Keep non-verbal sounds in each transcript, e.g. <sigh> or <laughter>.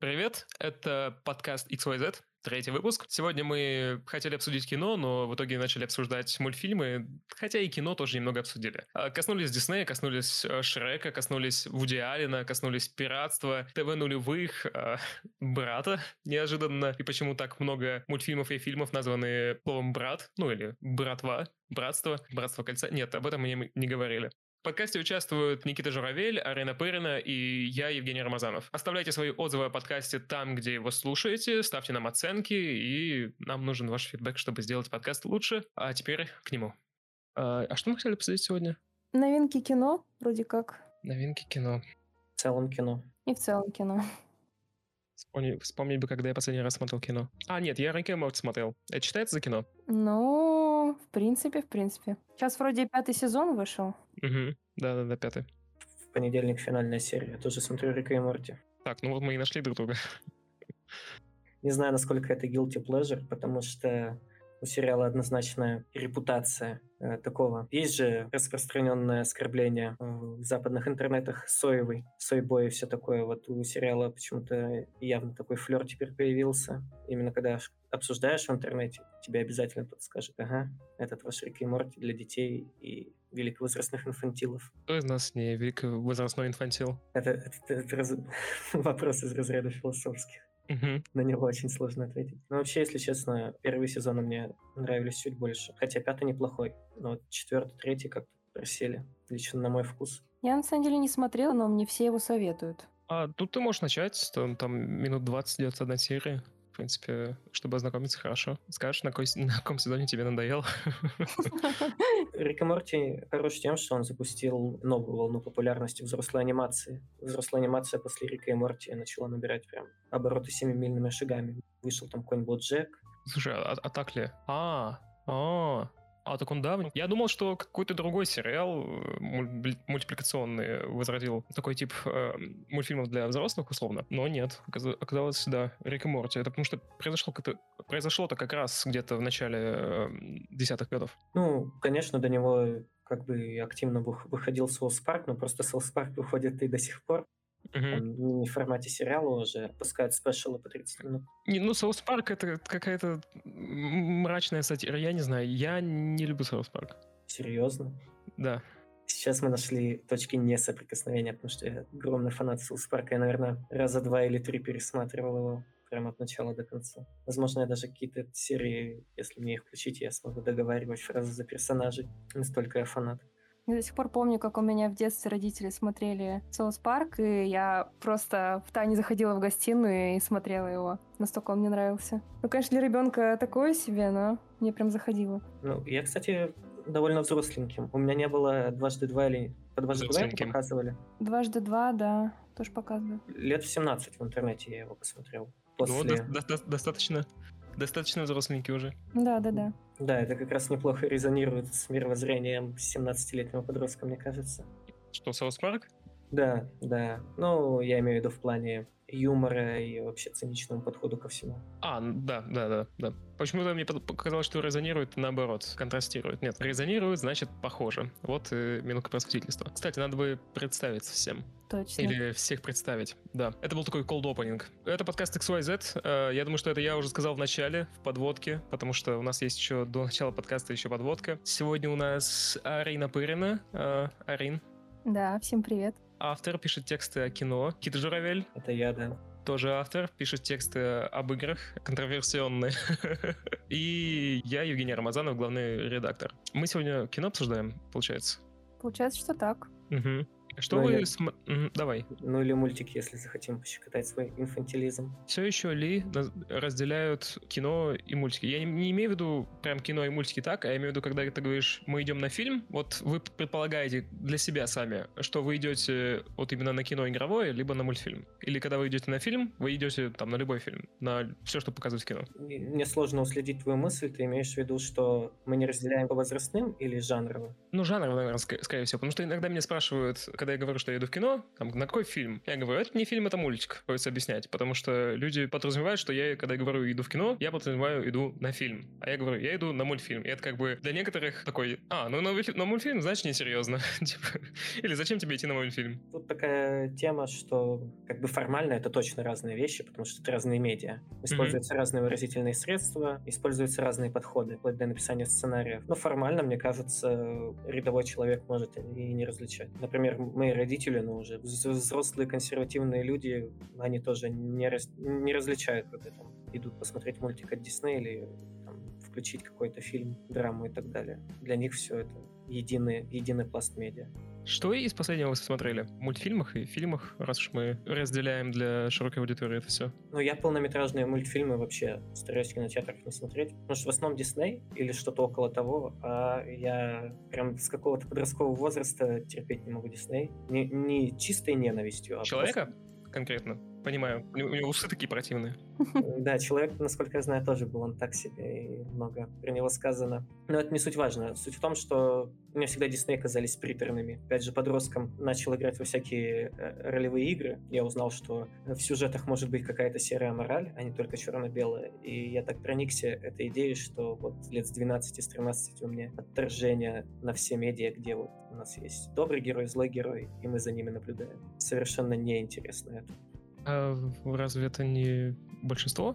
Привет, это подкаст XYZ, третий выпуск. Сегодня мы хотели обсудить кино, но в итоге начали обсуждать мультфильмы, хотя и кино тоже немного обсудили. А, коснулись Диснея, коснулись э, Шрека, коснулись Вуди Аллена, коснулись пиратства, ТВ нулевых, э, <laughs> брата неожиданно, и почему так много мультфильмов и фильмов названы словом «брат», ну или «братва», «братство», «братство кольца». Нет, об этом мы не говорили. В подкасте участвуют Никита Журавель, Арена Пырина и я, Евгений Рамазанов. Оставляйте свои отзывы о подкасте там, где его слушаете, ставьте нам оценки, и нам нужен ваш фидбэк, чтобы сделать подкаст лучше. А теперь к нему. А, а что мы хотели посмотреть сегодня? Новинки кино, вроде как. Новинки кино. В целом кино. И в целом кино. Вспомни, вспомни бы, когда я последний раз смотрел кино. А, нет, я Рик смотрел. Это считается за кино? Ну, в принципе, в принципе. Сейчас вроде пятый сезон вышел. Угу. Да-да-да, пятый. В понедельник финальная серия. Я тоже смотрю Рика и Морти. Так, ну вот мы и нашли друг друга. Не знаю, насколько это guilty pleasure, потому что у сериала однозначная репутация э, такого. Есть же распространенное оскорбление в западных интернетах соевый, сойбой и все такое. Вот у сериала почему-то явно такой флер теперь появился. Именно когда обсуждаешь в интернете, тебе обязательно кто-то скажет, ага, этот ваш Рик и Морти для детей и великовозрастных инфантилов. Кто из нас не великовозрастной инфантил? Это, это, это раз... <laughs> вопрос из разряда философских. Угу. На него очень сложно ответить. Но вообще, если честно, первые сезоны мне нравились чуть больше. Хотя пятый неплохой, но вот четвертый, третий как-то просели. Лично на мой вкус. Я на самом деле не смотрела, но мне все его советуют. А тут ты можешь начать, там, там минут 20 идет одна серия принципе, чтобы ознакомиться хорошо. Скажешь, на, какой, <laughs> на каком сезоне тебе надоело? <laughs> Рик и Морти хорош тем, что он запустил новую волну популярности взрослой анимации. Взрослая анимация после Рика и Морти начала набирать прям обороты семимильными шагами. Вышел там какой-нибудь Джек. Слушай, а, а так ли? А, а, а, так он давний. Я думал, что какой-то другой сериал э, мультипликационный возродил такой тип э, мультфильмов для взрослых, условно. Но нет, оказалось, да, Рик и Морти. Это потому что произошло как-то произошло-то как раз где-то в начале э, десятых годов. Ну, конечно, до него как бы активно выходил South Park, но просто South Park выходит и до сих пор. Угу. в формате сериала уже пускают special ы по 30 минут. Не, ну, South Park это какая-то мрачная сатира. Я не знаю, я не люблю South Park. Серьезно? Да. Сейчас мы нашли точки несоприкосновения, потому что я огромный фанат South Park а. Я, наверное, раза два или три пересматривал его прямо от начала до конца. Возможно, я даже какие-то серии, если мне их включить, я смогу договаривать фразы за персонажей. Настолько я фанат. Я до сих пор помню, как у меня в детстве родители смотрели Соус Парк, и я просто в тайне заходила в гостиную и смотрела его. Настолько он мне нравился. Ну, конечно, для ребенка такое себе, но мне прям заходило. Ну, я, кстати, довольно взросленьким. У меня не было дважды два или по дважды два показывали? Дважды два, да, тоже показывали. Лет в 17 в интернете я его посмотрел. Ну, После... Ну, до- до- достаточно достаточно взросленький уже. Да, да, да. Да, это как раз неплохо резонирует с мировоззрением 17-летнего подростка, мне кажется. Что, South Park? Да, да. Ну, я имею в виду в плане юмора и вообще циничному подходу ко всему. А, да, да, да, да. Почему-то мне показалось, что резонирует наоборот, контрастирует. Нет, резонирует, значит, похоже. Вот э, минутка просветительства. Кстати, надо бы представиться всем. Точно. Или всех представить. Да. Это был такой cold opening. Это подкаст XYZ. Э, я думаю, что это я уже сказал в начале, в подводке, потому что у нас есть еще до начала подкаста еще подводка. Сегодня у нас Арина Пырина. Э, Арин. Да, всем привет. Автор пишет тексты о кино. Кита Журавель. Это я, да. Тоже автор, пишет тексты об играх, контроверсионные. <laughs> И я, Евгений Рамазанов, главный редактор. Мы сегодня кино обсуждаем, получается? Получается, что так. Угу. Что ну, вы... Или... См... Давай. Ну или мультики, если захотим пощекотать свой инфантилизм. Все еще ли разделяют кино и мультики? Я не, не имею в виду прям кино и мультики так, а я имею в виду, когда ты говоришь, мы идем на фильм, вот вы предполагаете для себя сами, что вы идете вот именно на кино игровое, либо на мультфильм. Или когда вы идете на фильм, вы идете там на любой фильм, на все, что показывает кино. Мне сложно уследить твою мысль. Ты имеешь в виду, что мы не разделяем по возрастным или жанровым? Ну, жанровым, наверное, ск- скорее всего. Потому что иногда меня спрашивают, когда когда я говорю, что я иду в кино, там, на какой фильм? Я говорю, это не фильм, это мультик, приходится объяснять, потому что люди подразумевают, что я, когда я говорю иду в кино, я подразумеваю иду на фильм. А я говорю, я иду на мультфильм. И это как бы для некоторых такой, а, ну на, на мультфильм, значит, несерьезно. <laughs> Типа, или зачем тебе идти на мультфильм? Тут такая тема, что как бы формально это точно разные вещи, потому что это разные медиа. Используются mm-hmm. разные выразительные средства, используются разные подходы, вплоть до написания сценариев. Но формально, мне кажется, рядовой человек может и не различать. Например, мои родители, ну, уже взрослые консервативные люди, они тоже не, раз, не различают, когда там идут посмотреть мультик от Диснея или там, включить какой-то фильм, драму и так далее. Для них все это единый, единый пласт медиа. Что из последнего вы смотрели? В мультфильмах и фильмах, раз уж мы разделяем для широкой аудитории это все? Ну, я полнометражные мультфильмы вообще стараюсь в кинотеатрах не смотреть. Потому что в основном Дисней или что-то около того, а я прям с какого-то подросткового возраста терпеть не могу Дисней. Не, не чистой ненавистью, а Человека? Просто... Конкретно? Понимаю. У него усы такие противные. <laughs> Да, человек, насколько я знаю, тоже был он так себе, и много про него сказано. Но это не суть важно. Суть в том, что мне всегда Дисней казались приторными. Опять же, подростком начал играть во всякие э, ролевые игры. Я узнал, что в сюжетах может быть какая-то серая мораль, а не только черно-белая. И я так проникся этой идеей, что вот лет с 12 с 13 у меня отторжение на все медиа, где вот у нас есть добрый герой, злой герой, и мы за ними наблюдаем. Совершенно неинтересно это. А разве это не большинство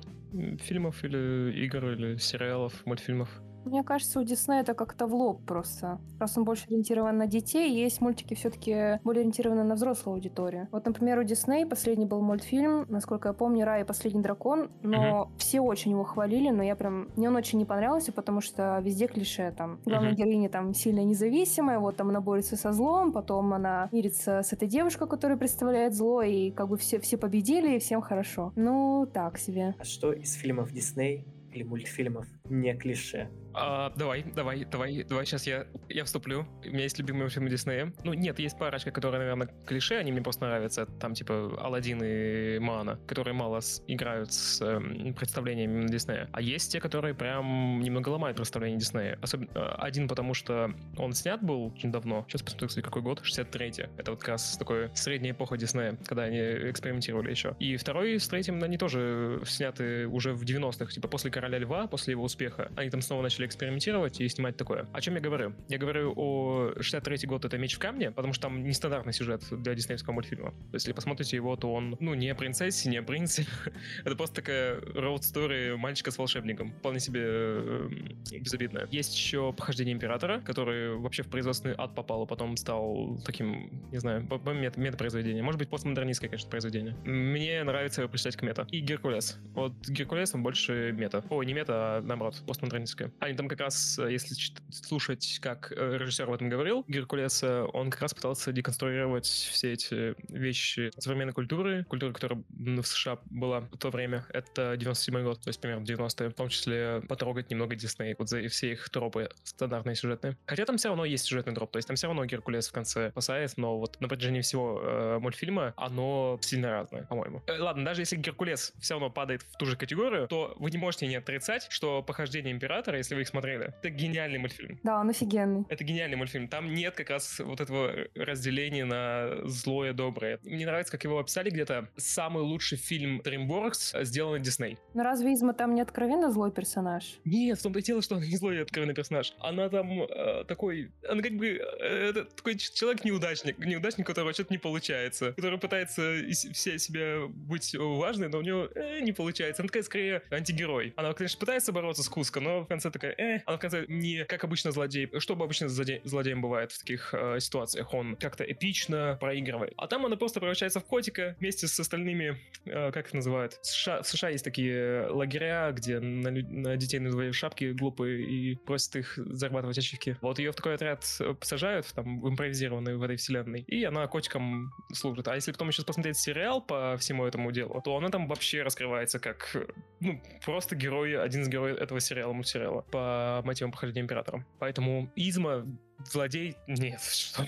фильмов или игр или сериалов, мультфильмов? Мне кажется, у Диснея это как-то в лоб просто. Раз он больше ориентирован на детей, есть мультики все-таки более ориентированы на взрослую аудиторию. Вот, например, у Дисней последний был мультфильм, насколько я помню, «Рай и последний дракон», но uh-huh. все очень его хвалили, но я прям... Мне он очень не понравился, потому что везде клише там. Главная uh-huh. героиня там сильно независимая, вот там она борется со злом, потом она мирится с этой девушкой, которая представляет зло, и как бы все, все победили, и всем хорошо. Ну, так себе. А что из фильмов Дисней или мультфильмов не клише? А, давай, давай, давай, давай, сейчас я, я вступлю. У меня есть любимые фильмы Диснея. Ну, нет, есть парочка, которые, наверное, клише, они мне просто нравятся. Там, типа, Алладин и Мана, которые мало с, играют с э, представлениями Диснея. А есть те, которые прям немного ломают представление Диснея. Особенно э, один, потому что он снят был очень давно. Сейчас посмотрю, кстати, какой год. 63-й. Это вот как раз такой средняя эпоха Диснея, когда они экспериментировали еще. И второй с третьим, они тоже сняты уже в 90-х, типа после Короля Льва, после его успеха. Они там снова начали начали экспериментировать и снимать такое. О чем я говорю? Я говорю о 63 год это «Меч в камне», потому что там нестандартный сюжет для диснеевского мультфильма. То есть, если посмотрите его, то он, ну, не о принцессе, не о принце. <laughs> это просто такая story мальчика с волшебником. Вполне себе э, безобидная. Есть еще «Похождение императора», который вообще в производственный ад попал, а потом стал таким, не знаю, мет метапроизведением. Может быть, постмодернистское, конечно, произведение. Мне нравится прочитать к мета. И «Геркулес». Вот «Геркулес» он больше мета. О, не мета, а наоборот, постмодернистское. Они там как раз, э, если слушать, как э, режиссер об этом говорил, Геркулес, он как раз пытался деконструировать все эти вещи современной культуры, культуры, которая в США была в то время. Это 97 год, то есть примерно 90-е, в том числе потрогать немного Дисней, вот за все их тропы стандартные сюжетные. Хотя там все равно есть сюжетный дроп, то есть там все равно Геркулес в конце спасает, но вот на протяжении всего э, мультфильма оно сильно разное, по-моему. Э, ладно, даже если Геркулес все равно падает в ту же категорию, то вы не можете не отрицать, что похождение Императора, если вы их смотрели. Это гениальный мультфильм. Да, он офигенный. Это гениальный мультфильм. Там нет как раз вот этого разделения на злое, доброе. Мне нравится, как его описали где-то. Самый лучший фильм DreamWorks сделанный Дисней. Но разве Изма там не откровенно злой персонаж? Нет, в том-то и дело, что она не злой откровенный персонаж. Она там э, такой... Она как бы... Э, это такой человек-неудачник. Неудачник, у которого что-то не получается. Который пытается все себя быть важной, но у него э, не получается. Она такая скорее антигерой. Она, конечно, пытается бороться с Куско, но в конце такая, э, она в конце не как обычно злодей. Что бы обычно злодей, злодеем бывает в таких э, ситуациях? Он как-то эпично проигрывает. А там она просто превращается в котика вместе с остальными, э, как их называют? В США, в США есть такие лагеря, где на, на детей надевают шапки глупые и просят их зарабатывать ачивки. Вот ее в такой отряд э, посажают, там, в импровизированный в этой вселенной, и она котиком служит. А если потом еще посмотреть сериал по всему этому делу, то она там вообще раскрывается как, ну, просто герой, один из героев этого сериала, мультсериала. По мотивам похождения императором. Поэтому Изма злодей нет, <laughs> что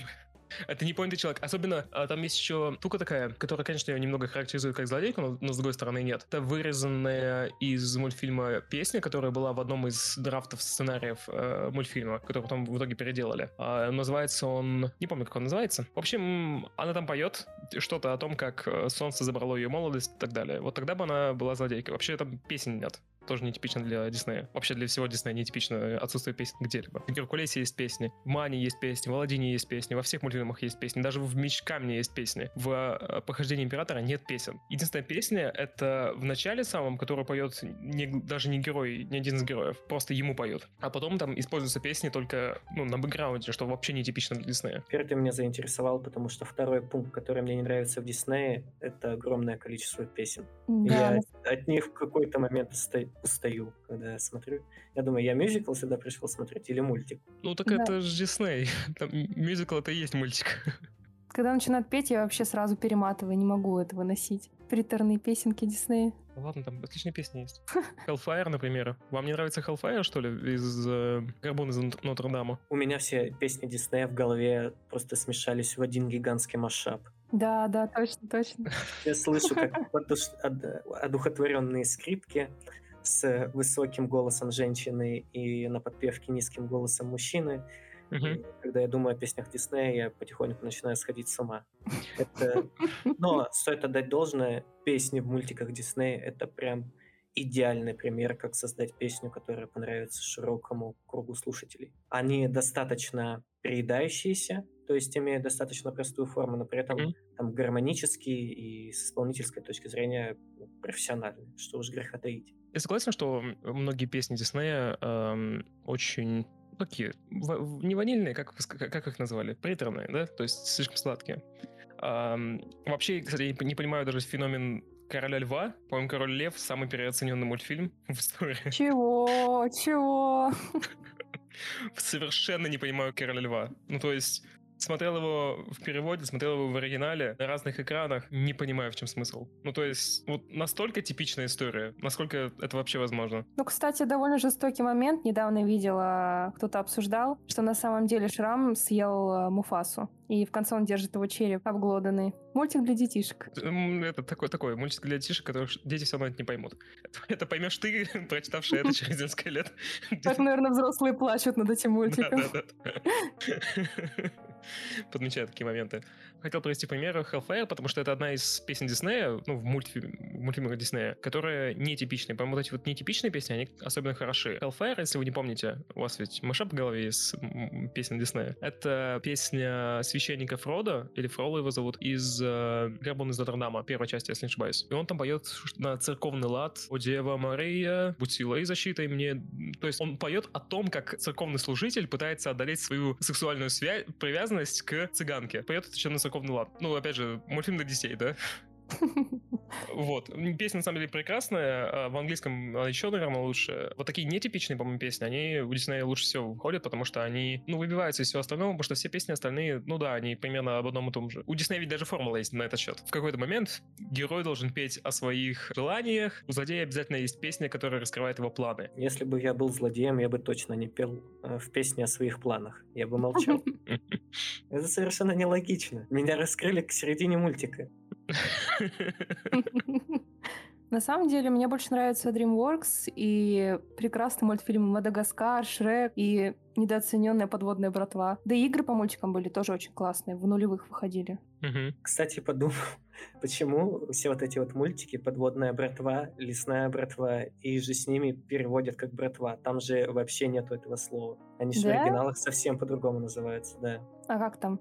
Это не понятый человек. Особенно а, там есть еще штука такая, которая, конечно, ее немного характеризует как злодейку, но, но с другой стороны нет. Это вырезанная из мультфильма песня, которая была в одном из драфтов сценариев э, мультфильма, который потом в итоге переделали. А, называется он... Не помню, как он называется. В общем, она там поет что-то о том, как э, солнце забрало ее молодость и так далее. Вот тогда бы она была злодейкой. Вообще там песен нет тоже нетипично для Диснея. Вообще для всего Диснея нетипично отсутствие песен где-либо. В Геркулесе есть песни, в Мане есть песни, в Аладдине есть песни, во всех мультфильмах есть песни, даже в Меч Камне есть песни. В э, Похождении Императора нет песен. Единственная песня — это в начале самом, которую поет не, даже не герой, не один из героев, просто ему поют. А потом там используются песни только ну, на бэкграунде, что вообще нетипично для Диснея. Теперь ты меня заинтересовал, потому что второй пункт, который мне не нравится в Диснее, это огромное количество песен. Да. Я от них в какой-то момент устаю, когда я смотрю. Я думаю, я мюзикл сюда пришел смотреть или мультик? Ну так Да. это же Дисней. <laughs> Там мюзикл это и есть мультик. <laughs> Когда начинают петь, я вообще сразу перематываю, не могу этого носить. Приторные песенки Диснея. Ладно, там отличные песни есть. <laughs> Hellfire, например. Вам не нравится Hellfire, что ли, из э, Горбун из Нот- Нотр-Дама? У меня все песни Диснея в голове просто смешались в один гигантский масштаб. Да, да, точно, точно. Я слышу, как одухотворенные скрипки с высоким голосом женщины и на подпевке низким голосом мужчины. И когда я думаю о песнях Диснея, я потихоньку начинаю сходить с ума. Это... Но стоит отдать должное, песни в мультиках Диснея — это прям идеальный пример, как создать песню, которая понравится широкому кругу слушателей. Они достаточно приедающиеся, то есть имеют достаточно простую форму, но при этом Мгм. там гармонические и с исполнительской точки зрения профессиональные, что уж греха таить. Я согласен, что многие песни Диснея эм, очень такие, в- не ванильные, как, как их называли, приторные, да, то есть слишком сладкие. Ам, вообще, кстати, не понимаю даже феномен Короля Льва. По-моему, Король Лев самый переоцененный мультфильм <laughs> в истории. Чего? Чего? <laughs> Совершенно не понимаю Короля Льва. Ну, то есть, смотрел его в переводе, смотрел его в оригинале на разных экранах, не понимаю, в чем смысл. Ну, то есть, вот настолько типичная история, насколько это вообще возможно. Ну, кстати, довольно жестокий момент. Недавно видела, кто-то обсуждал, что на самом деле Шрам съел э, Муфасу. И в конце он держит его череп обглоданный. Мультик для детишек. Это такой, такой мультик для детишек, который дети все равно это не поймут. Это, это поймешь ты, <laughs> прочитавший это <laughs> через несколько лет. Так, наверное, взрослые плачут над этим мультиком. Да-да-да. <laughs> Подмечаю такие моменты. Хотел привести пример Hellfire, потому что это одна из песен Диснея, ну, в, мультфи- в мультфильмах Диснея, которая нетипичная. По-моему, вот эти вот нетипичные песни, они особенно хороши. Hellfire, если вы не помните, у вас ведь машап в голове из песен Диснея. Это песня священника Фрода, или Фрола его зовут, из э, Грабон из Нотр-Дама, первой части, если не ошибаюсь. И он там поет на церковный лад «О Дева Мария, будь силой и защитой мне». То есть он поет о том, как церковный служитель пытается одолеть свою сексуальную связь, привязанность к цыганке. Поет это еще на церковный лад. Ну, опять же, мультфильм для детей, да? <laughs> Вот. Песня, на самом деле, прекрасная. а В английском она еще, наверное, лучше. Вот такие нетипичные, по-моему, песни, они у Диснея лучше всего выходят, потому что они, ну, выбиваются из всего остального, потому что все песни остальные, ну да, они примерно об одном и том же. У Диснея ведь даже формула есть на этот счет. В какой-то момент герой должен петь о своих желаниях. У злодея обязательно есть песня, которая раскрывает его планы. Если бы я был злодеем, я бы точно не пел э, в песне о своих планах. Я бы молчал. <laughs> Это совершенно нелогично. Меня раскрыли к середине мультика. <laughs> На самом деле, мне больше нравится DreamWorks и прекрасный мультфильм «Мадагаскар», «Шрек» и недооцененная подводная братва. Да и игры по мультикам были тоже очень классные, в нулевых выходили. Кстати, подумал, <laughs> почему все вот эти вот мультики «Подводная братва», «Лесная братва» и же с ними переводят как «братва». Там же вообще нету этого слова. Они же в Да? оригиналах совсем по-другому называются, да. А как там?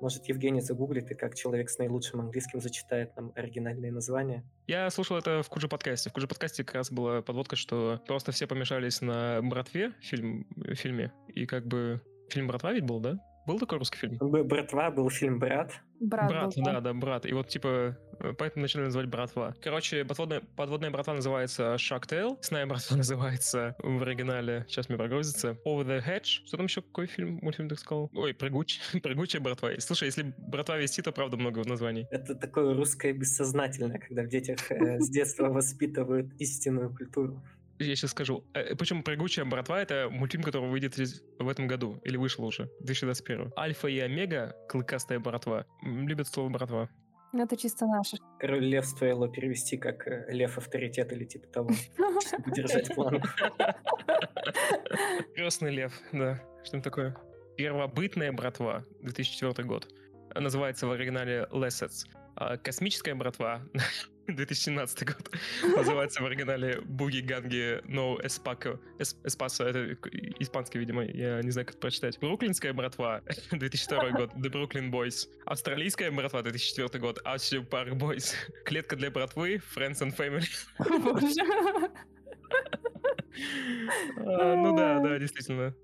Может, Евгений загуглит, и как человек с наилучшим английским зачитает нам оригинальные названия. Я слушал это в Куджи подкасте. В Куджи подкасте как раз была подводка, что просто все помешались на «Братве» фильм, фильме, и как бы... Фильм «Братва» ведь был, да? Был такой русский фильм? «Братва» был фильм «Брат». Брат, Брат, был, да, да, брат. И вот, типа, э, поэтому начали называть братва. Короче, подводная, подводная братва называется Shark Tale, Сная братва <laughs> называется в оригинале, сейчас мне прогрузится, Over the Hedge. Что там еще, какой фильм, мультфильм ты сказал? Ой, прыгуч, <laughs> прыгучая братва. Слушай, если братва вести, то правда много в названий. Это такое русское бессознательное, когда в детях э, с детства воспитывают истинную культуру. Я сейчас скажу. Э, Причем «Прыгучая братва» — это мультфильм, который выйдет в этом году. Или вышел уже, 2021. «Альфа и Омега», «Клыкастая братва». Любят слово «братва». Это чисто наше. Король Лев стоило перевести как э, Лев Авторитет или типа того, чтобы держать планку. <laughs> Крестный Лев, да. Что это такое? Первобытная братва, 2004 год. Называется в оригинале Lessons. А космическая братва <laughs> 2017 год. Называется в оригинале Буги Ганги No Espaco. Espaso, это испанский, видимо, я не знаю, как прочитать. Бруклинская братва <laughs> 2002 год. The Brooklyn Boys. Австралийская братва 2004 год. Asio Park Boys. <laughs> Клетка для братвы Friends and Family. А, ну да, да, действительно.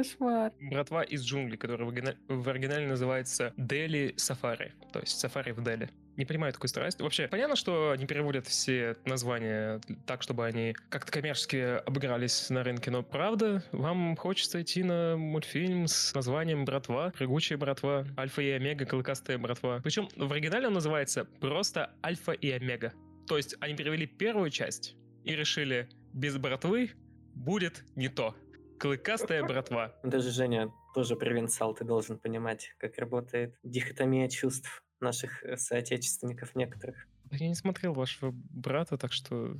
Кошмар. Братва из джунглей, которая в, оригинале, в оригинале называется Дели Сафари. То есть Сафари в Дели. Не понимаю такой страсти. Вообще, понятно, что они переводят все названия так, чтобы они как-то коммерчески обыгрались на рынке, но правда, вам хочется идти на мультфильм с названием «Братва», «Прыгучая братва», «Альфа и Омега», «Клыкастая братва». Причем в оригинале он называется просто «Альфа и Омега». То есть они перевели первую часть и решили, без братвы будет не то. Клыкастая братва. Даже Женя тоже провинциал, ты должен понимать, как работает дихотомия чувств наших э, соотечественников некоторых. Я не смотрел вашего брата, так что...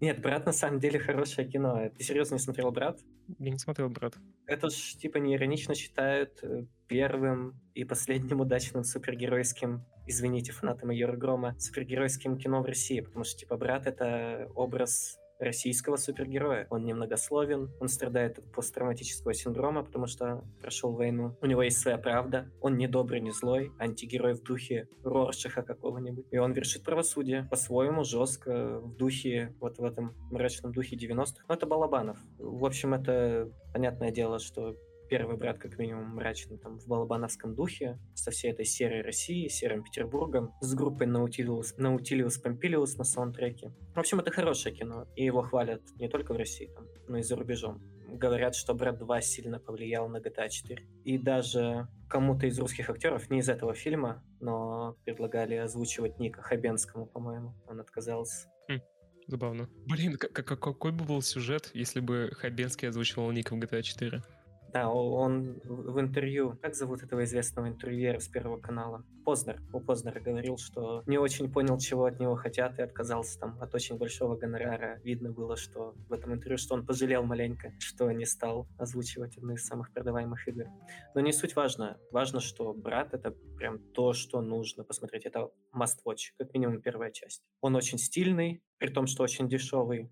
Нет, «Брат» на самом деле хорошее кино. Ты серьезно не смотрел «Брат»? Я не смотрел «Брат». Это ж типа не иронично считают э, первым и последним удачным супергеройским, извините, фанаты майора Грома, супергеройским кино в России, потому что типа «Брат» — это образ российского супергероя. Он немногословен, он страдает от посттравматического синдрома, потому что прошел войну. У него есть своя правда, он не добрый, не злой, антигерой в духе Роршаха какого-нибудь. И он вершит правосудие по-своему, жестко, в духе, вот в этом мрачном духе 90-х. Но это Балабанов. В общем, это понятное дело, что первый брат как минимум мрачный там в балабановском духе, со всей этой серой России, серым Петербургом, с группой Наутилус, Наутилус Помпилиус на саундтреке. В общем, это хорошее кино, и его хвалят не только в России, там, но и за рубежом. Говорят, что «Брат 2» сильно повлиял на GTA 4. И даже кому-то из русских актеров, не из этого фильма, но предлагали озвучивать Нико Хабенскому, по-моему. Он отказался. Хм, забавно. Блин, какой бы был сюжет, если бы Хабенский озвучивал Нико в GTA 4? Да, он в интервью, как зовут этого известного интервьюера с Первого канала? Познер. У Познера говорил, что не очень понял, чего от него хотят, и отказался там от очень большого гонорара. Видно было, что в этом интервью, что он пожалел маленько, что не стал озвучивать одну из самых продаваемых игр. Но не суть важно. Важно, что «Брат» — это прям то, что нужно посмотреть. Это must watch, как минимум первая часть. Он очень стильный, при том, что очень дешевый.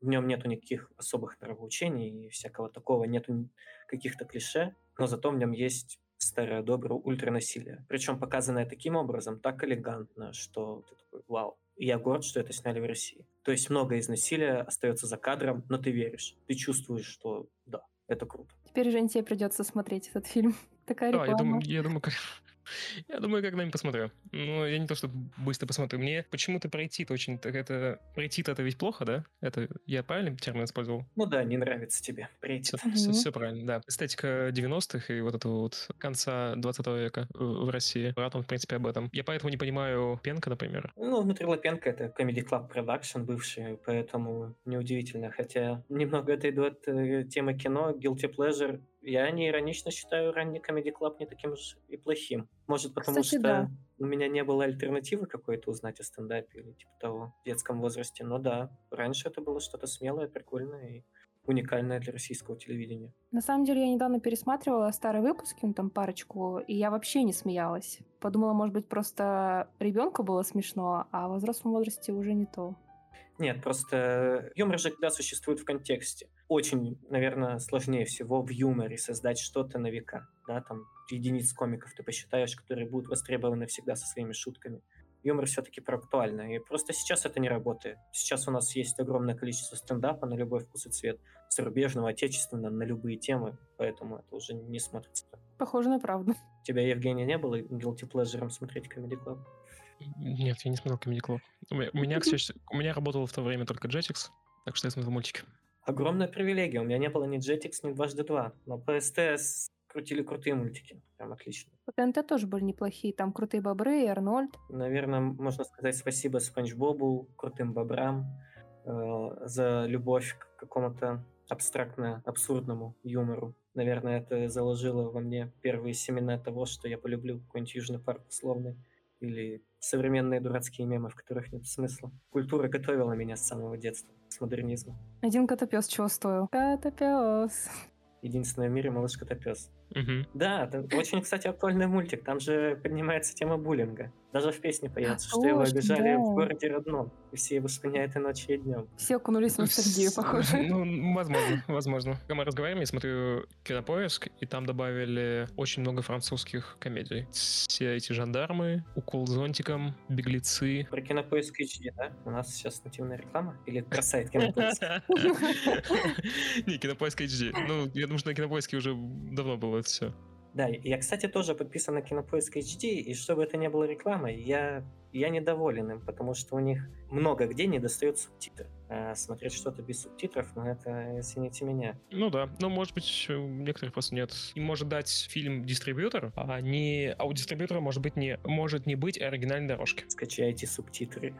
В нем нету никаких особых нравоучений и всякого такого, нету каких-то клише, но зато в нем есть старое доброе ультранасилие. Причем показанное таким образом, так элегантно, что ты такой, вау. Я горд, что это сняли в России. То есть много из насилия остается за кадром, но ты веришь. Ты чувствуешь, что да, это круто. Теперь, Жень, тебе придется смотреть этот фильм. <laughs> Такая реклама. Да, я думаю, я думаю, я думаю, когда-нибудь посмотрю. Но я не то, что быстро посмотрю. Мне почему-то пройти-то очень... Это... Пройти-то это ведь плохо, да? Это я правильно термин использовал? Ну да, не нравится тебе. Пройти. Все, все, все правильно, да. Эстетика 90-х и вот этого вот конца 20 века в России. Ратом, в принципе, об этом. Я поэтому не понимаю Пенка, например. Ну, внутри Лапенко это Comedy Club Production бывший, поэтому неудивительно. Хотя немного отойду от э, темы кино. Guilty Pleasure я не иронично считаю ранний Comedy Club не таким уж и плохим. Может, потому Кстати, что да. у меня не было альтернативы какой-то узнать о стендапе или типа того в детском возрасте. Но да, раньше это было что-то смелое, прикольное и уникальное для российского телевидения. На самом деле, я недавно пересматривала старые выпуски, ну там парочку, и я вообще не смеялась. Подумала, может быть, просто ребенку было смешно, а в взрослом возрасте уже не то. Нет, просто юмор же когда существует в контексте. Очень, наверное, сложнее всего в юморе создать что-то на века. Да, там единиц комиков ты посчитаешь, которые будут востребованы всегда со своими шутками. Юмор все-таки про актуально. И просто сейчас это не работает. Сейчас у нас есть огромное количество стендапа на любой вкус и цвет. Зарубежного, отечественного, на любые темы. Поэтому это уже не смотрится. Похоже на правду. У тебя, Евгения, не было guilty pleasure смотреть Comedy Club? Нет, я не смотрел Comedy Club. У меня, у меня, кстати, у меня работал в то время только Jetix, так что я смотрел мультики. Огромная привилегия. У меня не было ни Jetix, ни дважды два. Но по СТС крутили крутые мультики. Прям отлично. По ТНТ тоже были неплохие. Там крутые бобры и Арнольд. Наверное, можно сказать спасибо Спанч Бобу, крутым бобрам, э, за любовь к какому-то абстрактно-абсурдному юмору. Наверное, это заложило во мне первые семена того, что я полюблю какой-нибудь Южный парк условный или современные дурацкие мемы, в которых нет смысла. Культура готовила меня с самого детства, с модернизма. Один котопес чего стоил? Котопес. Единственное в мире малыш котопес. Мгм. Да, это очень, кстати, актуальный мультик. Там же поднимается тема буллинга. Даже в песне поется, что его обижали да. в городе родном. И все его вспоминают и ночью, и днем. Все окунулись в ностальгию, С- похоже. Ну, возможно, возможно. Когда мы разговариваем, я смотрю кинопоиск, и там добавили очень много французских комедий. Все эти жандармы, укол зонтиком, беглецы. Про кинопоиск HD, да? У нас сейчас нативная реклама? Или про сайт кинопоиск? <laughs> Не, кинопоиск HD. Ну, я думаю, что на кинопоиске уже давно было это все. Да, я, кстати, тоже подписан на Кинопоиск HD, и чтобы это не было рекламой, я, я недоволен им, потому что у них много где не достает субтитры. А смотреть что-то без субтитров, ну это, извините меня. Ну да, ну может быть у некоторых просто нет. Им может дать фильм дистрибьютор, а не, а у дистрибьютора может быть не может не быть оригинальной дорожки. Скачайте субтитры.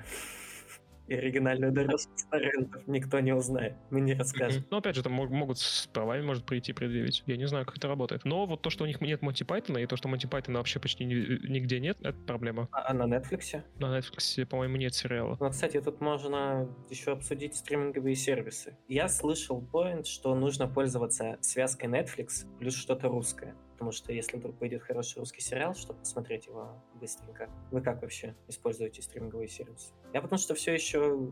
И оригинальную дорожку с торрентов никто не узнает. Мы не расскажем. Ну, опять же, там мог- могут с правами, может, прийти предъявить. Я не знаю, как это работает. Но вот то, что у них нет Монти Пайтона, и то, что Монти Пайтона вообще почти ни- нигде нет, это проблема. А, а на Netflix? На Netflix, по-моему, нет сериала. Ну, кстати, тут можно еще обсудить стриминговые сервисы. Я слышал поинт, что нужно пользоваться связкой Netflix плюс что-то русское. Потому что если вдруг выйдет хороший русский сериал, чтобы посмотреть его быстренько, вы как вообще используете стриминговые сервисы? Я потому что все еще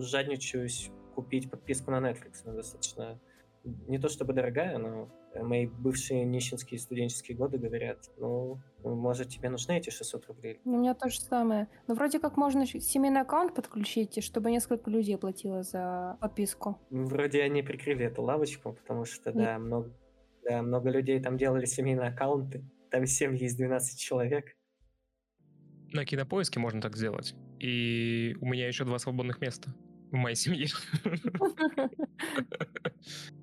жадничаюсь купить подписку на Netflix. Она достаточно не то чтобы дорогая, но мои бывшие нищенские студенческие годы говорят, ну, может, тебе нужны эти 600 рублей? Ну, У меня то же самое. Но вроде как можно семейный аккаунт подключить, чтобы несколько людей платило за подписку. Вроде они прикрыли эту лавочку, потому что, Нет. да, много, да, много людей там делали семейные аккаунты. Там семьи из 12 человек. На кинопоиске можно так сделать. И у меня еще два свободных места в моей семье. <laughs>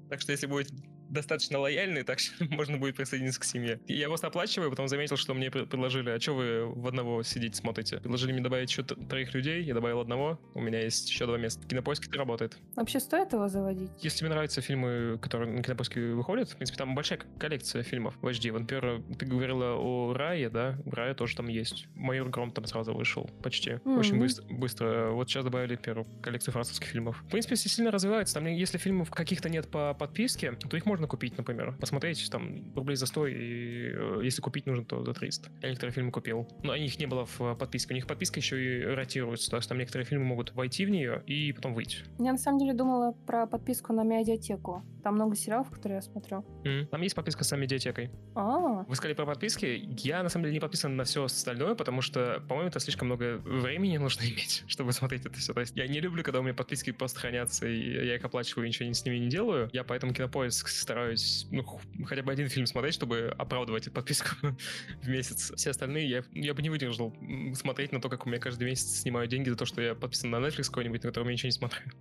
Так что если будет достаточно лояльный, так что <laughs> можно будет присоединиться к семье. Я просто оплачиваю, потом заметил, что мне пр- предложили, а что вы в одного сидите, смотрите? Предложили мне добавить еще троих людей, я добавил одного, у меня есть еще два места. Кинопоиск это работает. Вообще стоит его заводить? Если тебе нравятся фильмы, которые на кинопоиске выходят, в принципе, там большая коллекция фильмов в HD. Вот, например, ты говорила о Рае, да? Рая тоже там есть. Майор Гром там сразу вышел. Почти. Очень Мгм. быстро, быстро. Вот сейчас добавили первую коллекцию французских фильмов. В принципе, все сильно развивается. Там, если фильмов каких-то нет по подписке, то их можно купить, например. Посмотреть там рублей за 100, и э, если купить нужно, то за 300. Я некоторые фильмы купил. Но их не было в подписке. У них подписка еще и ротируется. То есть там некоторые фильмы могут войти в нее и потом выйти. Я на самом деле думала про подписку на медиатеку. Там много сериалов, которые я смотрю. М. Там есть подписка с медиатекой. А, Вы сказали про подписки. Я, на самом деле, не подписан на все остальное, потому что, по-моему, это слишком много времени нужно <laughs> иметь, чтобы смотреть это все. То есть я не люблю, когда у меня подписки просто хранятся, и я их оплачиваю, и ничего с ними не делаю. Я поэтому кинопоиск стараюсь, ну, хотя бы один фильм смотреть, чтобы оправдывать эту подписку <laughs> в месяц. Все остальные я, я бы не выдержал смотреть на то, как у меня каждый месяц снимают деньги за то, что я подписан на Netflix какой-нибудь, на котором я ничего не смотрю. <laughs>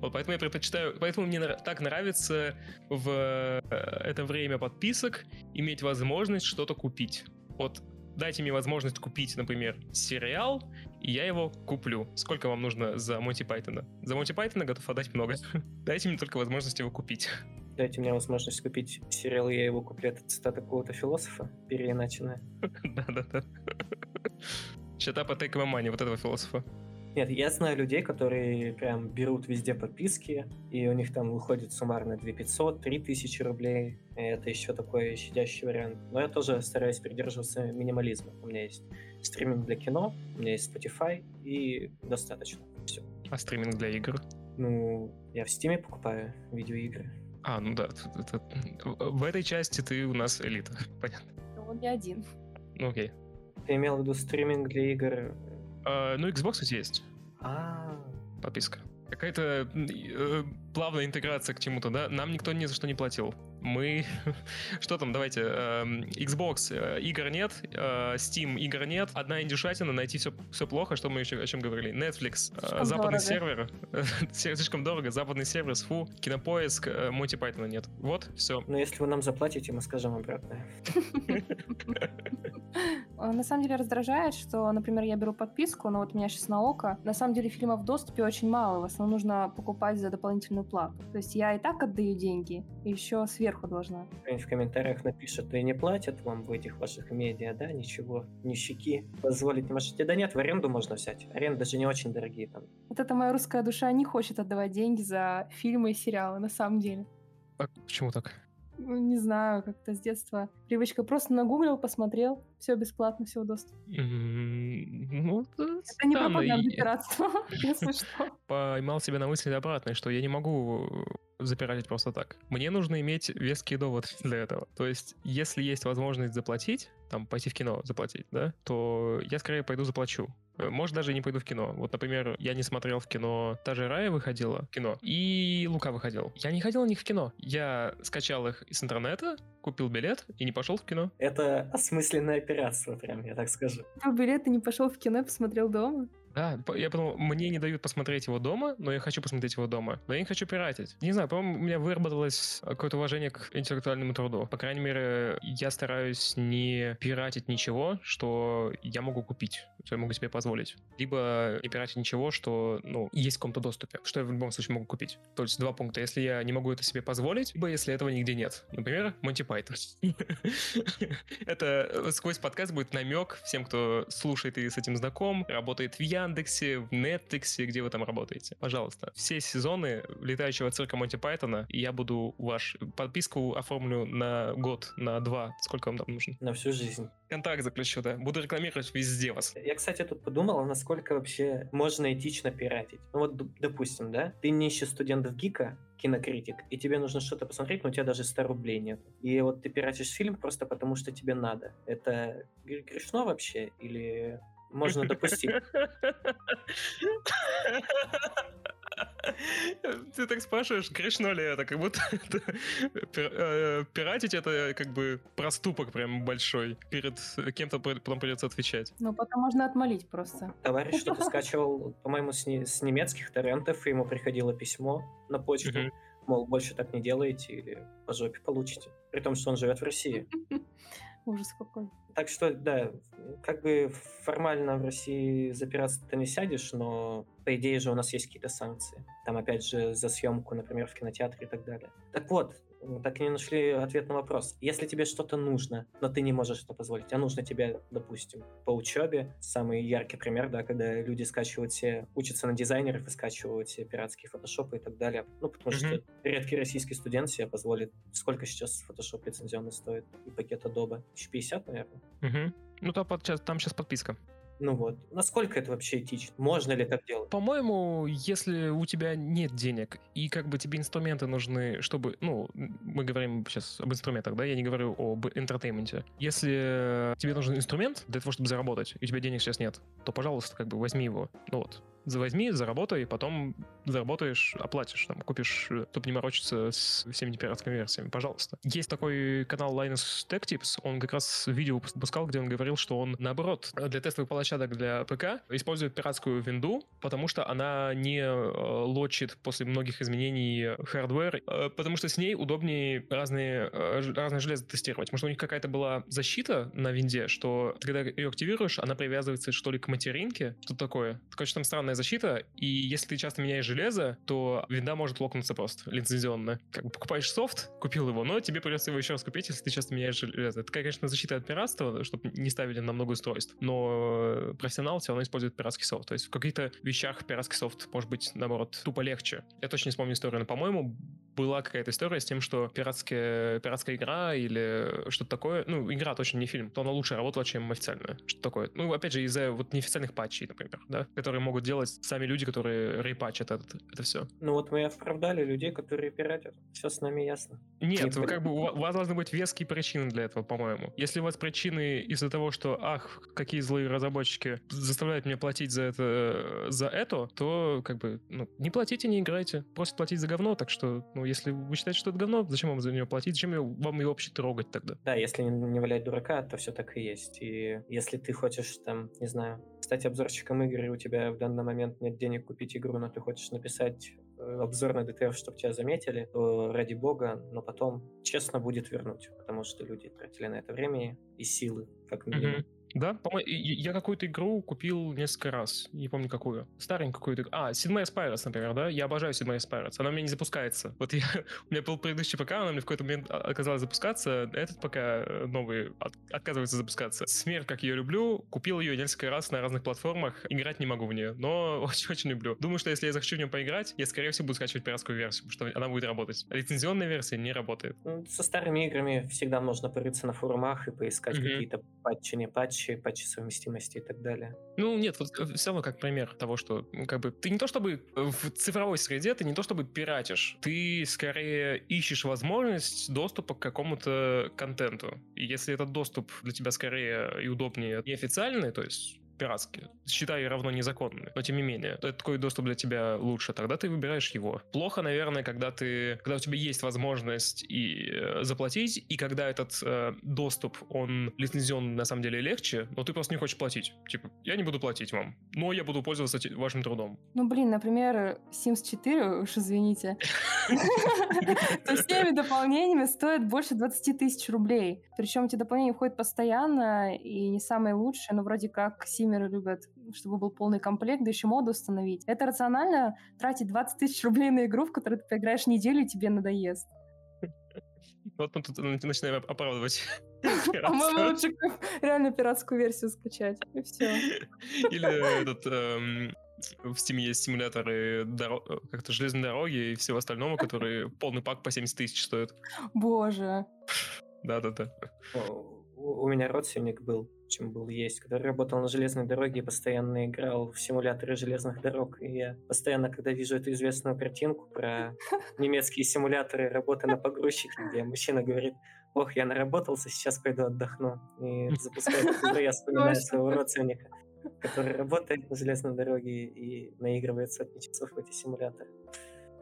Вот поэтому я предпочитаю, поэтому мне так нравится в э, это время подписок иметь возможность что-то купить. Вот дайте мне возможность купить, например, сериал, и я его куплю. Сколько вам нужно за Монти Пайтона? За Монти Пайтона готов отдать много. <laughs> Дайте мне только возможность его купить. Дайте мне возможность купить сериал, я его куплю. Это цитата какого-то философа, переиначенная. <laughs> Да-да-да. Take my money, вот этого философа. Нет, я знаю людей, которые прям берут везде подписки, и у них там выходит суммарно 2500, 3000 рублей. Это еще такой щадящий вариант. Но я тоже стараюсь придерживаться минимализма. У меня есть стриминг для кино, у меня есть Spotify, и достаточно. Все. А стриминг для игр? Ну, я в Стиме покупаю видеоигры. А, ну да, это- в этой части ты у нас элита. <laughs> Понятно. он не один. Ну окей. Ты имел в виду стриминг для игр? А, ну, Xbox ведь есть. А, подписка. Какая-то э, плавная интеграция к чему-то, да? Нам никто ни за что не платил. Мы... <laughs> что там, давайте. эм, Xbox э, игр нет, э, Steam игр нет, одна индюшатина, найти все, все плохо, что мы еще о чем говорили. Netflix, э, Слишком западный дорого. сервер, <laughs> слишком дорого, западный сервер, фу, кинопоиск, Монти Пайтона нет. Вот, все. но если вы нам заплатите, мы скажем обратное. <laughs> э, на самом деле раздражает, что, например, я беру подписку, но вот у меня сейчас на око, на самом деле фильмов в доступе очень мало, в основном нужно покупать за дополнительную плату. То есть я и так отдаю деньги, и еще сверху должна. Кто-нибудь в комментариях напишет, и не платят вам в этих ваших медиа, да, ничего, нищики, позволить не можете. Да нет, в аренду можно взять. Аренды даже не очень дорогие там. Вот эта моя русская душа не хочет отдавать деньги за фильмы и сериалы, на самом деле. А почему так? Ну, не знаю, как-то с детства привычка. Просто нагуглил, посмотрел, все бесплатно, все в доступе. Ну, это не пропаганда пиратства, <laughs> если <laughs> что. Поймал себя на мысли обратной, что я не могу запиратить просто так. Мне нужно иметь веский довод <laughs> для этого. То есть, если есть возможность заплатить, там, пойти в кино заплатить, да, то я скорее пойду заплачу. Э, может, даже не пойду в кино. Вот, например, я не смотрел в кино, та же Рая выходила в кино, и Лука выходил. Я не ходил на них в кино. Я скачал их из интернета, купил билет и не пошел в кино. Это осмысленное пиратство, прям, я так скажу. Купил билет и не пошел в кино, посмотрел дома? Да, я подумал, мне не дают посмотреть его дома, но я хочу посмотреть его дома. Но я не хочу пиратить. Не знаю, по-моему, у меня выработалось какое-то уважение к интеллектуальному труду. По крайней мере, я стараюсь не пиратить ничего, что я могу купить, что я могу себе позволить. Либо не пиратить ничего, что, ну, есть в каком-то доступе, что я в любом случае могу купить. То есть два пункта. Если я не могу это себе позволить, либо если этого нигде нет. Например, Монти Пайтон. <laughs> Это сквозь подкаст будет намек всем, кто слушает и с этим знаком, работает в Яндексе, в Netflix, где вы там работаете. Пожалуйста. Все сезоны летающего цирка Монти Пайтона, я буду ваш подписку оформлю на год, на два. Сколько вам там нужно? На всю жизнь. Контакт заключу, да. Буду рекламировать везде вас. Я, кстати, тут подумал, насколько вообще можно этично пиратить. Ну вот, допустим, да, ты нищий студент в ГИКа, кинокритик, и тебе нужно что-то посмотреть, но у тебя даже 100 рублей нет. И вот ты пиратишь фильм просто потому, что тебе надо. Это грешно вообще? Или можно допустить? Ты так спрашиваешь, грешно ли это? Как будто э, пиратить это как бы проступок прям большой. Перед кем-то потом придется отвечать. Ну, потом можно отмолить просто. Товарищ что-то <laughs> скачивал, по-моему, с, не, с немецких торрентов, и ему приходило письмо на почту, мол, больше так не делаете или по жопе получите. При том, что он живет в России. <laughs> Ужас какой. Так что, да, как бы формально в России за пиратство ты не сядешь, но по идее же у нас есть какие-то санкции. Там, опять же, за съемку, например, в кинотеатре и так далее. Так вот, так и не нашли ответ на вопрос. Если тебе что-то нужно, но ты не можешь это позволить, а нужно тебе, допустим, по учебе, самый яркий пример, да, когда люди скачивают все, учатся на дизайнеров и скачивают все пиратские фотошопы и так далее. Ну, потому mm-hmm. что редкий российский студент себе позволит. Сколько сейчас фотошоп лицензионный стоит? И пакет Adobe? 1050, наверное? Угу. Ну, там, там сейчас подписка. Ну вот, насколько это вообще этично? Можно ли так делать? По-моему, если у тебя нет денег, и как бы тебе инструменты нужны, чтобы, ну, мы говорим сейчас об инструментах, да, я не говорю об entertainment е. Если тебе нужен инструмент для того, чтобы заработать, и у тебя денег сейчас нет, то, пожалуйста, как бы возьми его. Ну вот, возьми, заработай, потом заработаешь, оплатишь, там, купишь, э, чтобы не морочиться с всеми пиратскими версиями, пожалуйста. Есть такой канал Linus Tech Tips, он как раз видео выпускал, где он говорил, что он, наоборот, для тестовых площадок для ПК использует пиратскую винду, потому что она не э, лочит после многих изменений hardware, э, потому что с ней удобнее разные, разные железо тестировать. Может, у них какая-то была защита на винде, что когда ее активируешь, она привязывается что ли к материнке, что такое. Что там постоянная защита, и если ты часто меняешь железо, то винда может локнуться просто лицензионно. Как бы покупаешь софт, купил его, но тебе придется его еще раз купить, если ты часто меняешь железо. Это, конечно, защита от пиратства, чтобы не ставили на много устройств, но профессионал все равно использует пиратский софт. То есть в каких-то вещах пиратский софт может быть, наоборот, тупо легче. Я точно не вспомню историю, но, по-моему, была какая-то история с тем, что пиратская, пиратская игра или что-то такое, ну, игра точно не фильм, то она лучше работала, чем официальная. Что такое? Ну, опять же, из-за вот неофициальных патчей, например, да, которые могут делать сами люди, которые репатчат это, это все. Ну вот мы оправдали людей, которые пиратят. Все с нами ясно. Нет, вы, как бы у вас должны быть веские причины для этого, по-моему. Если у вас причины из-за того, что, ах, какие злые разработчики заставляют меня платить за это, за это, то как бы, ну, не платите, не играйте. Просят платить за говно, так что, ну, если вы считаете, что это говно, зачем вам за него платить? Зачем вам его вообще трогать тогда? Да, если не, не валять дурака, то все так и есть. И если ты хочешь там, не знаю, стать обзорщиком игры, и у тебя в данный момент нет денег купить игру, но ты хочешь написать э, обзор на ДТФ, чтобы тебя заметили, то ради бога, но потом честно будет вернуть, потому что люди тратили на это время и силы, как минимум. Mm-hmm. Да, по-моему, я какую-то игру купил несколько раз, не помню какую. Старенькую какую-то. А, Sid Spirits, например, да? Я обожаю Sid Spirits. Она у меня не запускается. Вот я, <laughs> у меня был предыдущий ПК, она мне в какой-то момент оказалась запускаться. Этот ПК э, новый от, отказывается запускаться. Смерть, как я люблю, купил ее несколько раз на разных платформах. Играть не могу в нее, но <laughs> очень-очень люблю. Думаю, что если я захочу в нее поиграть, я, скорее всего, буду скачивать пиратскую версию, потому что она будет работать. А лицензионная версия не работает. Со старыми играми всегда можно порыться на форумах и поискать mm-hmm. какие-то патчи, не патчи, патчи совместимости и так далее. Ну, нет, вот э, все равно как пример того, что как бы ты не то чтобы в цифровой среде, ты не то чтобы пиратишь, ты скорее ищешь возможность доступа к какому-то контенту. И если этот доступ для тебя скорее и удобнее неофициальный, то есть пиратские. Считаю равно незаконные. Но тем не менее, такой доступ для тебя лучше, тогда ты выбираешь его. Плохо, наверное, когда ты, когда у тебя есть возможность и э, заплатить, и когда этот э, доступ, он лицензионный на самом деле легче, но ты просто не хочешь платить. Типа, я не буду платить вам, но я буду пользоваться вашим трудом. Ну, блин, например, Sims 4, уж извините, <laughs> со всеми дополнениями стоит больше 20 тысяч рублей. Причем эти дополнения входят постоянно и не самые лучшие, но вроде как Симеры любят, чтобы был полный комплект, да еще моду установить. Это рационально тратить 20 тысяч рублей на игру, в которую ты поиграешь неделю и тебе надоест. Вот мы тут начинаем оправдывать. <laughs> По-моему, лучше реально пиратскую версию скачать, и все. Или этот эм, в Steam есть симуляторы доро... как-то железной дороги и всего остального, которые полный пак по 70 тысяч стоят. Боже. Да-да-да. У меня родственник был чем был есть, который работал на железной дороге и постоянно играл в симуляторы железных дорог. И я постоянно, когда вижу эту известную картинку про <laughs> немецкие симуляторы работы на погрузчике, где мужчина говорит, ох, я наработался, сейчас пойду отдохну. И запускает игру, я вспоминаю своего родственника, который работает на железной дороге и наигрывает сотни часов в эти симуляторы.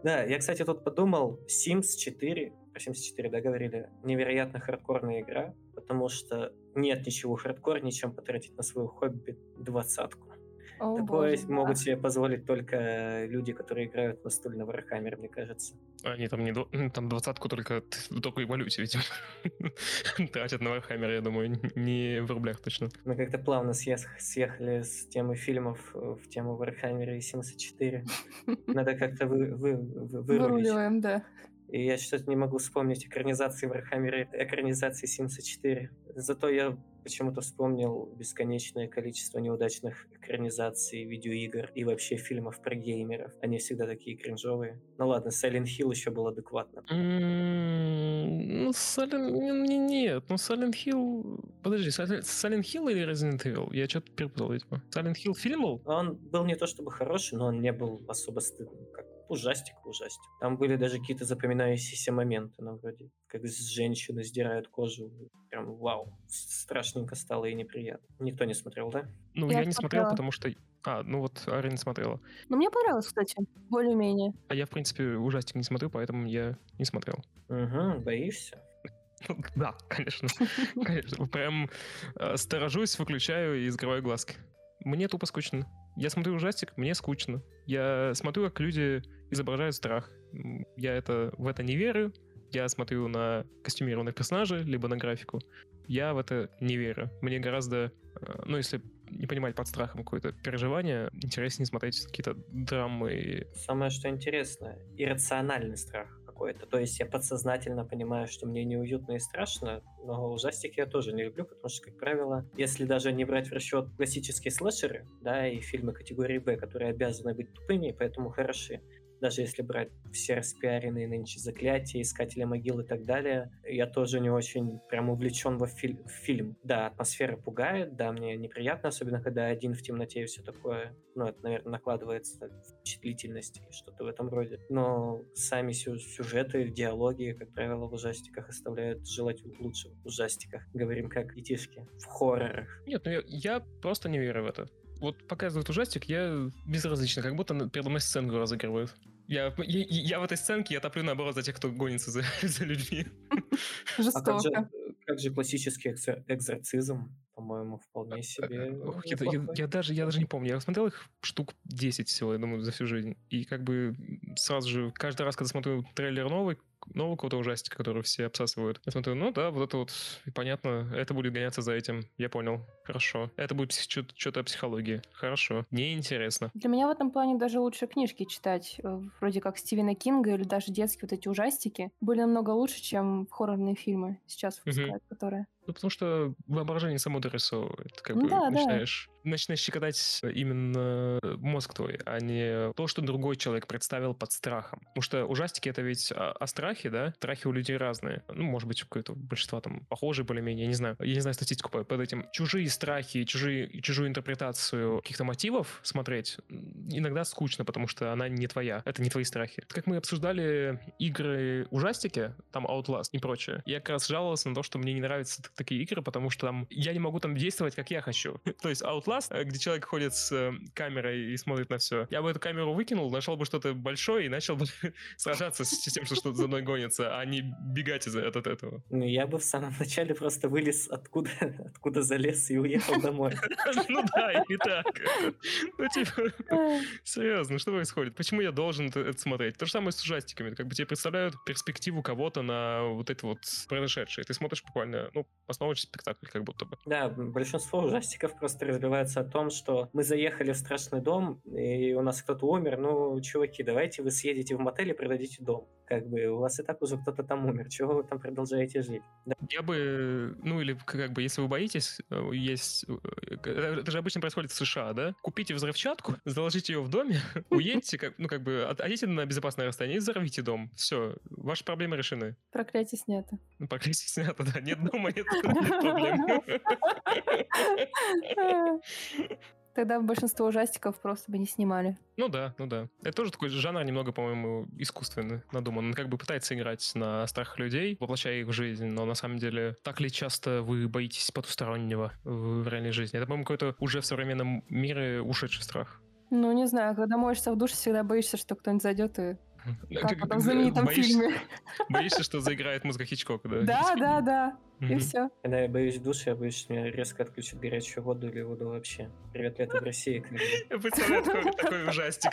Да, я, кстати, тут подумал, Sims 4, про Sims 4, да, говорили, невероятно хардкорная игра, потому что нет ничего хардкорнее, чем потратить на свое хобби двадцатку. О, Такое боже, могут да. себе позволить только люди, которые играют в настольный Warhammer, мне кажется. Они там не там двадцатку только в такой валюте, видимо, <laughs> тратят на Warhammer, я думаю, не в рублях точно. Мы как-то плавно съехали с темы фильмов в тему Warhammer и 74. <laughs> Надо как-то вы, вы, вы, вырулить. Выруливаем, да. И я что-то не могу вспомнить экранизации Warhammer, экранизации Sims 4. Зато я почему-то вспомнил бесконечное количество неудачных экранизаций видеоигр и вообще фильмов про геймеров. Они всегда такие кринжовые. Ну ладно, Silent Hill еще был адекватно. Ну, Silent... Нет, ну Silent Hill... Подожди, Silent Hill или Resident Evil? Я что-то перепутал, видимо. Silent Hill фильм был? Он был не то чтобы хороший, но он не был особо стыдным, как ужастик, ужастик. Там были даже какие-то запоминающиеся моменты, ну, вроде как с женщины сдирают кожу. Прям вау, страшненько стало и неприятно. Никто не смотрел, да? Ну, я, я не смотрел, потому что... А, ну вот Арина смотрела. Ну, мне понравилось, кстати, более-менее. А я, в принципе, ужастик не смотрю, поэтому я не смотрел. Угу, боишься? Да, конечно. <laughs> Конечно. Прям э, сторожусь, выключаю и закрываю глазки. Мне тупо скучно. Я смотрю ужастик, мне скучно. Я смотрю, как люди изображают страх. Я это, в это не верю. Я смотрю на костюмированных персонажей, либо на графику. Я в это не верю. Мне гораздо, э, ну, если не понимать под страхом какое-то переживание, интереснее смотреть какие-то драмы. Самое, что интересно, иррациональный страх какой-то. То есть я подсознательно понимаю, что мне неуютно и страшно, но ужастики я тоже не люблю, потому что, как правило, если даже не брать в расчет классические слэшеры, да, и фильмы категории Б, которые обязаны быть тупыми, поэтому хороши, даже если брать все распиаренные нынче заклятия, искатели могил и так далее, я тоже не очень прям увлечен во фильм. в фильм. Да, атмосфера пугает, да, мне неприятно, особенно когда один в темноте и все такое. Ну, это, наверное, накладывается впечатлительность и что-то в этом роде. Но сами сюжеты, диалоги, как правило, в ужастиках оставляют желать лучше в ужастиках. Говорим как детишки. В хоррорах. Нет, ну я, я просто не верю в это вот показывают ужастик, я безразлично, как будто передо мной сценку разыгрывают. Я, я, я в этой сценке, я топлю наоборот за тех, кто гонится за, <laughs> за людьми. Жестоко. А как, же, как же классический экзорцизм? По-моему, вполне а, себе. Ох, я, я, я, даже, я даже не помню. Я смотрел их штук 10 всего, я думаю, за всю жизнь. И как бы сразу же, каждый раз, когда смотрю трейлер новый, нового какого-то ужастика, который все обсасывают. Я смотрю, ну да, вот это вот, понятно, это будет гоняться за этим. Я понял. Хорошо. Это будет что-то о психологии. Хорошо. Неинтересно. Для меня в этом плане даже лучше книжки читать. Э, вроде как Стивена Кинга или даже детские вот эти ужастики были намного лучше, чем хоррорные фильмы сейчас выпускают, угу. которые. Ну, потому что воображение само дорисовывает. Как ну, бы да, начинаешь, да. начинаешь щекотать именно мозг твой, а не то, что другой человек представил под страхом. Потому что ужастики — это ведь о, о страхе, да? Страхи у людей разные. Ну, может быть, какое-то большинство там похожие более-менее, я не знаю. Я не знаю статистику под, под этим. Чужие страхи, чужие, чужую интерпретацию каких-то мотивов смотреть иногда скучно, потому что она не твоя. Это не твои страхи. Как мы обсуждали игры ужастики, там Outlast и прочее, я как раз жаловался на то, что мне не нравится такие игры, потому что там я не могу там действовать, как я хочу. <laughs> То есть Outlast, э, где человек ходит с э, камерой и смотрит на все. Я бы эту камеру выкинул, нашел бы что-то большое и начал бы <laughs> сражаться с тем, что что-то за мной гонится, а не бегать из-за от этого. Ну, я бы в самом начале просто вылез откуда, <laughs> откуда залез и уехал домой. Ну да, и так. Ну, типа, серьезно, что происходит? Почему я должен это смотреть? То же самое с ужастиками. Как бы тебе представляют перспективу кого-то на вот это вот произошедшее. Ты смотришь буквально, ну, постановочный спектакль, как будто бы. Да, большинство ужастиков просто разбивается о том, что мы заехали в страшный дом, и у нас кто-то умер, ну, чуваки, давайте вы съедете в мотель и продадите дом. Как бы у вас и так уже кто-то там умер, чего вы там продолжаете жить? Да. Я бы, ну или как бы, если вы боитесь, э, есть, э, это же обычно происходит в США, да? Купите взрывчатку, <laughs> заложите ее в доме, <laughs> уедьте, как, ну как бы, отойдите на безопасное расстояние и взорвите дом. Все, ваши проблемы решены. Проклятие снято. Ну, проклятие снято, да. Нет дома, нет проблем. Тогда большинство ужастиков просто бы не снимали. Ну да, ну да. Это тоже такой жанр немного, по-моему, искусственный, надуман. Он как бы пытается играть на страхах людей, воплощая их в жизнь, но на самом деле так ли часто вы боитесь потустороннего в реальной жизни? Это, по-моему, какой-то уже в современном мире ушедший страх. Ну, не знаю, когда моешься в душе, всегда боишься, что кто-нибудь зайдет и как в этом знаменитом фильме. Боишься, что заиграет музыка Хичкока, да? Да, да, да. И все. Когда я боюсь в душе, я боюсь, что меня резко отключат горячую воду или воду вообще. Привет, лето в России. Я <laughs> представляю такой ужастик.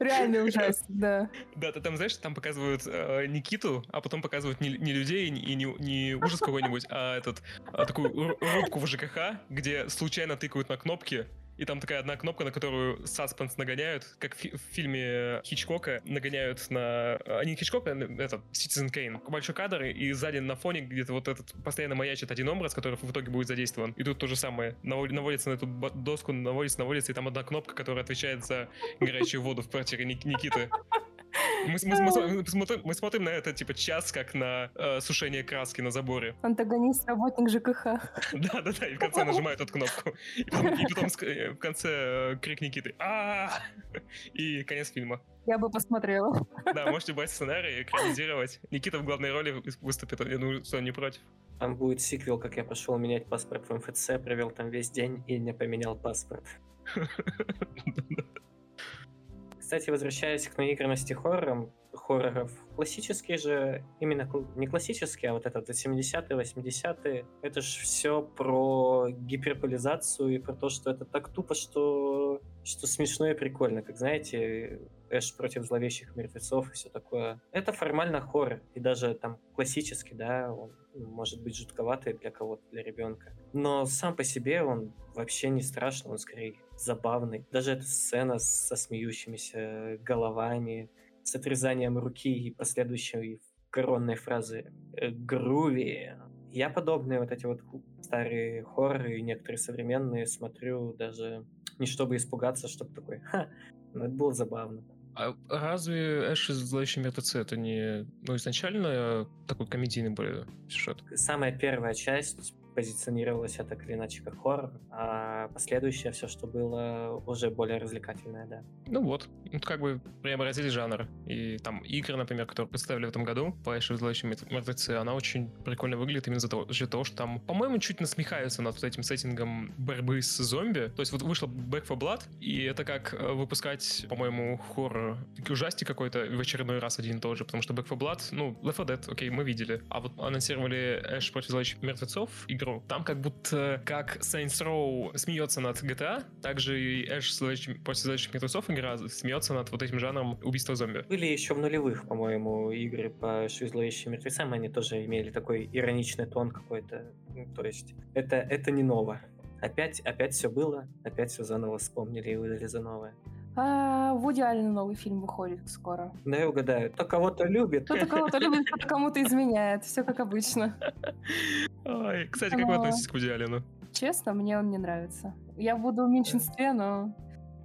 Реальный ужастик, да. Да, ты там, знаешь, там показывают э, Никиту, а потом показывают не, не людей и не, не ужас какой-нибудь, а этот а такую рубку в ЖКХ, где случайно тыкают на кнопки, и там такая одна кнопка, на которую саспенс нагоняют, как в, в фильме Хичкока нагоняют на... А, не Хичкока, этот, Citizen Kane. Большой кадр, и сзади на фоне где-то вот этот постоянно маячит один образ, который в итоге будет задействован. И тут то же самое. Наводится на эту доску, наводится, наводится, и там одна кнопка, которая отвечает за горячую воду в квартире Никиты. Мы, мы, мы, смотрим, мы смотрим на это, типа, час, как на э, сушение краски на заборе. <laughs> Антагонист, работник ЖКХ. Да-да-да, и в конце нажимает эту кнопку. И потом, и потом э, в конце э, крик Никиты. а И конец фильма. Я бы посмотрела. Да, можете брать сценарий, экранизировать. Никита в главной роли выступит, я думаю, что он не против. Там будет сиквел, как я пошел менять паспорт в МФЦ, провел там весь день и не поменял паспорт. <laughs> Кстати, возвращаясь к наигранности хоррором, хорроров, классические же, именно не классические, а вот этот 70-е, 80-е, это же все про гиперполизацию и про то, что это так тупо, что, что смешно и прикольно. Как знаете, Эш против зловещих мертвецов и все такое. Это формально хоррор, и даже там классический, да, он может быть жутковатый для кого-то, для ребенка. Но сам по себе он вообще не страшный, он скорее забавный. Даже эта сцена со смеющимися головами, с отрезанием руки и последующей коронной фразы э, «груви». Я подобные вот эти вот старые хорроры и некоторые современные смотрю даже не чтобы испугаться, чтобы такой «ха», но это было забавно. А разве Эш из «Зловещие мертвецы» это не ну, изначально такой комедийный более сюжет? Самая первая часть позиционировалось это так или иначе как хоррор, а последующее все, что было, уже более развлекательное, да. Ну вот, ну, как бы преобразили жанр. И там игры, например, которые представили в этом году, Флэш и зловещие мертвецы, она очень прикольно выглядит именно за того, за того, что там, по-моему, чуть насмехаются над вот этим сеттингом борьбы с зомби. То есть вот вышла Back for Blood, и это как э, выпускать, по-моему, хоррор, ужастик какой-то в очередной раз один и тот же, потому что Back for Blood, ну, Left 4 Dead, окей, мы видели. А вот анонсировали Эш против зловещих мертвецов, игру игру. Там как будто как Saints Row смеется над GTA, также и Эш после зловещих мертвецов игра смеется над вот этим жанром убийства зомби. Были еще в нулевых, по-моему, игры по зловещим мертвецам, они тоже имели такой ироничный тон какой-то. Ну, то есть это, это не ново. Опять, опять все было, опять все заново вспомнили и выдали за новое. А, Вуди Аллен новый фильм выходит скоро. Да, я угадаю. Кто кого-то любит. Кто-то кого-то любит, кто-то кому-то изменяет. Все как обычно. Ой, кстати, как вы относитесь к Вуди Аллену? Честно, мне он не нравится. Я буду в меньшинстве, но...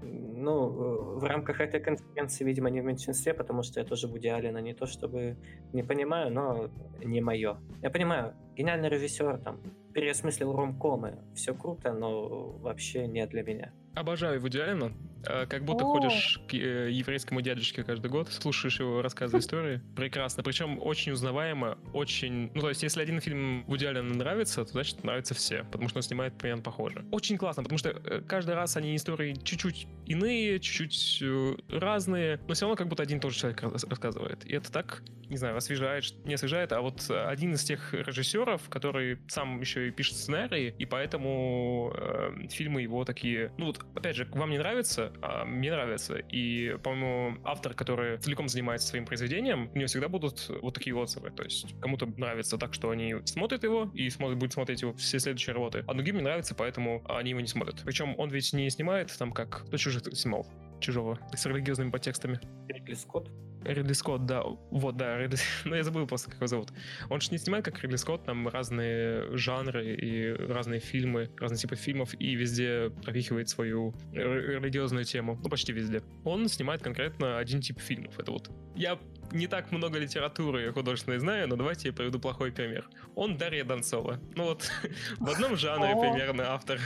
Ну, в рамках этой конференции, видимо, не в меньшинстве, потому что я тоже Вуди Аллена не то чтобы не понимаю, но не мое. Я понимаю, гениальный режиссер, там, переосмыслил ромкомы, все круто, но вообще не для меня. Обожаю Вуди Аллена. А, как будто О! ходишь к э, еврейскому дядюшке каждый год, слушаешь его рассказы <laughs> истории. Прекрасно. Причем очень узнаваемо, очень... Ну, то есть, если один фильм Вуди Аллена нравится, то значит нравятся все, потому что он снимает примерно похоже. Очень классно, потому что э, каждый раз они истории чуть-чуть иные, чуть-чуть э, разные, но все равно как будто один и тот же человек рассказывает. И это так, не знаю, освежает, не освежает, а вот один из тех режиссеров, который сам еще и пишет сценарии, и поэтому э, фильмы его такие... Ну, вот опять же, вам не нравится, а мне нравится. И, по-моему, автор, который целиком занимается своим произведением, у него всегда будут вот такие отзывы. То есть кому-то нравится так, что они смотрят его и смотрят, будут смотреть его все следующие работы, а другим не нравится, поэтому они его не смотрят. Причем он ведь не снимает там как... Кто чужих снимал? Чужого. С религиозными подтекстами. Ридли Скотт? Ридли Скотт, да. Вот, да, Ридли... <laughs> Ну, я забыл просто, как его зовут. Он же не снимает, как Ридли Скотт, там разные жанры и разные фильмы, разные типы фильмов, и везде пропихивает свою религиозную тему. Ну, почти везде. Он снимает конкретно один тип фильмов. Это вот... Я не так много литературы художественной знаю, но давайте я приведу плохой пример. Он Дарья Донцова. Ну вот, <laughs> в одном жанре примерно автор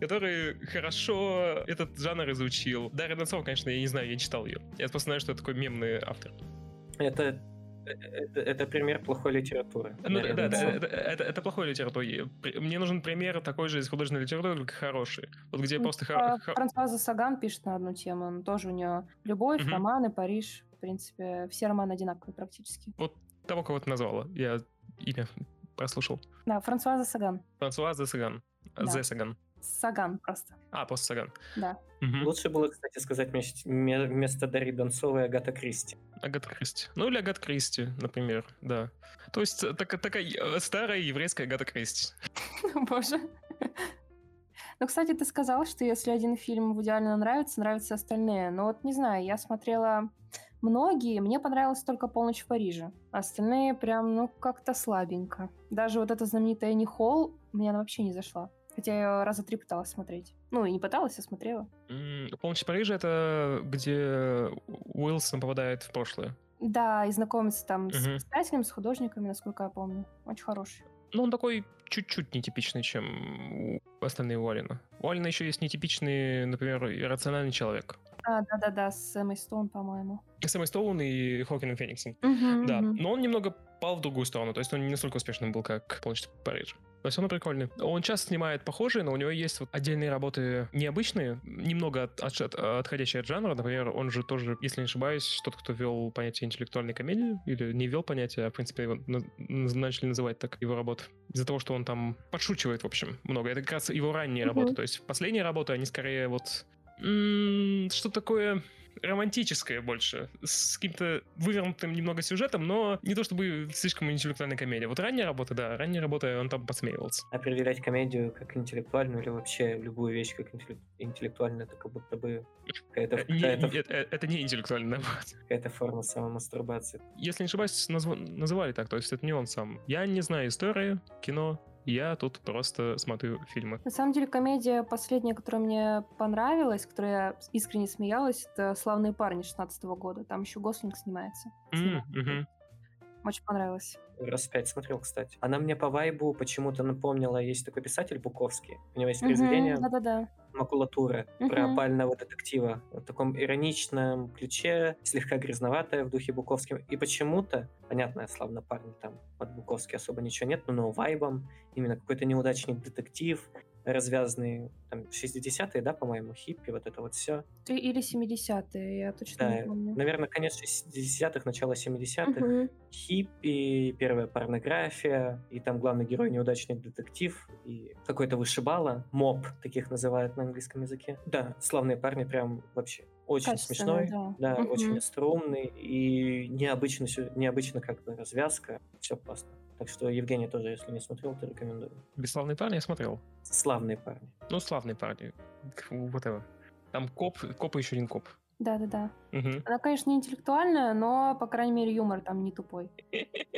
который хорошо этот жанр изучил. Дарья Донцова, конечно, я не знаю, я не читал ее. Я просто знаю, что это такой мемный автор. Это это, это пример плохой литературы. Ну, да, да, да это, это, это плохой литературы. Мне нужен пример такой же из художественной литературы, только хороший. Вот где ну, просто... Хор... Франсуаза Саган пишет на одну тему. Он тоже у нее любовь, угу. романы, Париж. В принципе, все романы одинаковые практически. Вот того, кого ты назвала. Я имя прослушал. Да, Франсуаза Саган. Франсуаза Саган. Да. Зе Саган. Саган просто. А, просто Саган. Да. Угу. Лучше было, кстати, сказать вместо Дарьи Донцовой Агата Кристи. Агата Кристи. Ну или Агата Кристи, например, да. То есть э, так, такая э, старая еврейская Агата Кристи. <laughs> Боже. Ну, кстати, ты сказал, что если один фильм в идеально нравится, нравятся остальные. Но вот не знаю, я смотрела многие, мне понравилась только «Полночь в Париже». Остальные прям, ну, как-то слабенько. Даже вот эта знаменитая «Не Холл» мне она вообще не зашла. Хотя я раза три пыталась смотреть. Ну, и не пыталась, а смотрела. «Полночь в Париже» — это где Уилсон попадает в прошлое. Да, и знакомится там uh-huh. с писателями, с художниками, насколько я помню. Очень хороший. Ну, он такой чуть-чуть нетипичный, чем у остальные Уоллина. У Уоллина еще есть нетипичный, например, иррациональный человек. А, да-да-да, с Эммой Стоун, по-моему. С Эммой Стоун и Хокином Фениксом. Uh-huh, да, uh-huh. но он немного пал в другую сторону, то есть он не настолько успешным был, как «Полночь в Париже». Но все равно прикольный. Он часто снимает похожие, но у него есть вот отдельные работы необычные, немного от, от, отходящие от жанра. Например, он же тоже, если не ошибаюсь, тот, кто вел понятие интеллектуальной комедии, или не вел понятие, а, в принципе, его на, начали называть так его работы. Из-за того, что он там подшучивает, в общем, много. Это как раз его ранние mm-hmm. работы. То есть последние работы, они скорее вот... Что такое романтическое больше, с каким-то вывернутым немного сюжетом, но не то чтобы слишком интеллектуальная комедия. Вот ранняя работа, да, ранняя работа, он там подсмеивался. Определять комедию как интеллектуальную или вообще любую вещь как интеллектуальную, это как будто бы какая-то... Э, не, какая-то... Это, это не интеллектуальная работа. <laughs> Какая-то форма самомастурбации. Если не ошибаюсь, назв... называли так, то есть это не он сам. Я не знаю истории, кино, я тут просто смотрю фильмы. На самом деле, комедия последняя, которая мне понравилась, которая я искренне смеялась, это «Славные парни» 16 года. Там еще Гослинг снимается. Mm-hmm. Очень понравилось. Раз пять смотрел, кстати. Она мне по вайбу почему-то напомнила, есть такой писатель Буковский. У него есть произведение да-да-да. «Макулатура» про опального детектива. В таком ироничном ключе, слегка грязноватое в духе Буковским. И почему-то, понятно, славно парни там от Буковски особо ничего нет, но, но вайбом именно какой-то неудачник детектив, развязанные, там, 60-е, да, по-моему, хиппи, вот это вот все. Ты или 70-е, я точно Да, не помню. наверное, конец 60-х, начало 70-х. Мгм. Хиппи, первая порнография, и там главный герой неудачный детектив, и какой-то вышибала, моб, таких называют на английском языке. Да, славные парни прям вообще очень смешной, да. да, Мгм. очень остроумный, и необычно, необычно как бы развязка, все классно. Так что, Евгений, тоже, если не смотрел, то рекомендую. Бесславные парни я смотрел. Славные парни. Ну, славные парни. Whatever. Там коп, коп и еще один коп. Да-да-да. Мгм. Она, конечно, не интеллектуальная, но, по крайней мере, юмор там не тупой.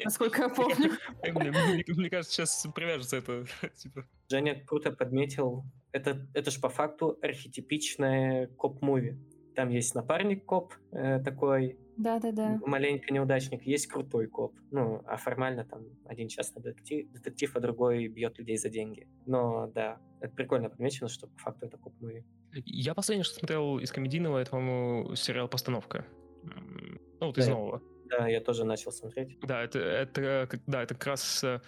Насколько я помню. <laughs> Мне кажется, сейчас привяжется это. <laughs> Типа. Женя круто подметил, это, это же по факту архетипичное коп-муви. Там есть напарник коп э, такой, Да-да-да. маленько неудачник, есть крутой коп. Ну, а формально там один частный детектив, детектив, а другой бьет людей за деньги. Но да, это прикольно подмечено, что по факту это коп-муви. Я последнее, что смотрел из комедийного, это, по-моему, сериал «Постановка». Ну, вот из Да. нового. Да, я тоже начал смотреть. Да, это, это, как- да, это как раз э,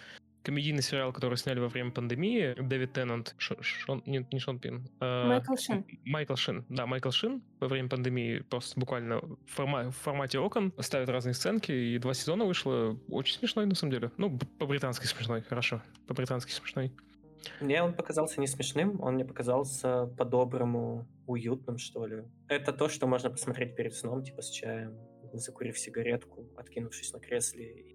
комедийный сериал, который сняли во время пандемии. Дэвид Теннант, Ш- Шон, нет, не Шон Пин. э, Майкл Шин. Майкл Шин, да, Майкл Шин во время пандемии просто буквально в, форма- в формате окон ставит разные сценки, и два сезона вышло. Очень смешной, на самом деле. Ну, по-британски смешной, хорошо. По-британски смешной. Мне он показался не смешным, он мне показался по-доброму уютным, что ли. Это то, что можно посмотреть перед сном, типа с чаем, закурив сигаретку, откинувшись на кресле и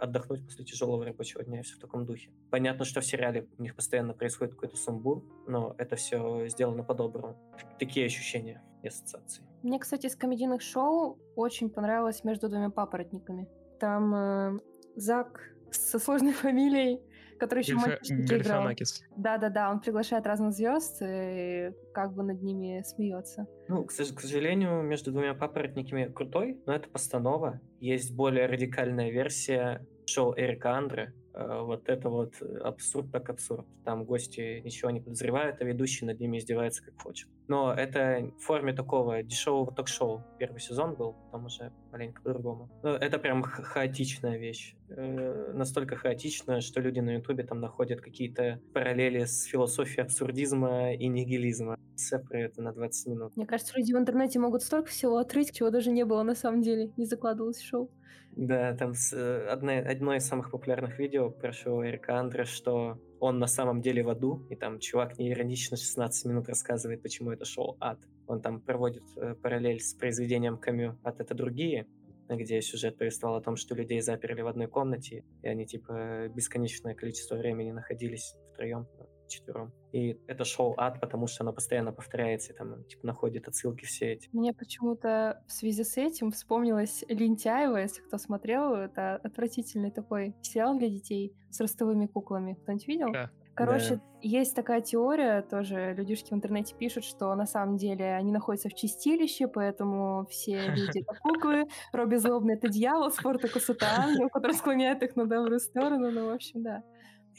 отдохнуть после тяжелого рабочего дня и все в таком духе. Понятно, что в сериале у них постоянно происходит какой-то сумбур, но это все сделано по-доброму. Такие ощущения и ассоциации. Мне, кстати, из комедийных шоу очень понравилось «Между двумя папоротниками». Там э, Зак со сложной <laughs> фамилией, который еще «Мальчишнике» играл. Да-да-да, он приглашает разных звезд и как бы над ними смеется. Ну, к, к сожалению, между двумя папоротниками крутой, но это постанова. Есть более радикальная версия шоу Эрика Андре. Э, Вот это вот э, абсурд так абсурд. Там гости ничего не подозревают, а ведущий над ними издевается как хочет. Но это в форме такого дешевого ток-шоу. Первый сезон был, там уже маленько по-другому. Но это прям ха- хаотичная вещь. Э, Настолько хаотичная, что люди на Ютубе там находят какие-то параллели с философией абсурдизма и нигилизма. Все про это на 20 минут. Мне кажется, люди в интернете могут столько всего отрыть, чего даже не было на самом деле, не закладывалось в шоу. Да, там с- э, одна- одно из самых популярных видео про Эрика Андре, что он на самом деле в аду, и там чувак неиронично 16 минут рассказывает, почему это шоу ад. Он там проводит э, параллель с произведением Камю «Ад — это другие», где сюжет повествовал о том, что людей заперли в одной комнате, и они, типа, бесконечное количество времени находились втроем, четвером. И это шоу ад, потому что оно постоянно повторяется, и там, типа, находит отсылки все эти. Мне почему-то в связи с этим вспомнилась Лентяева, если кто смотрел, это отвратительный такой сериал для детей с ростовыми куклами. Кто-нибудь видел? Да. Короче, Да. есть такая теория, тоже людишки в интернете пишут, что на самом деле они находятся в чистилище, поэтому все <laughs> люди это куклы, Робби Злобный — это дьявол, Спортакус — это ангел, который склоняет их на добрую сторону, ну, в общем, да.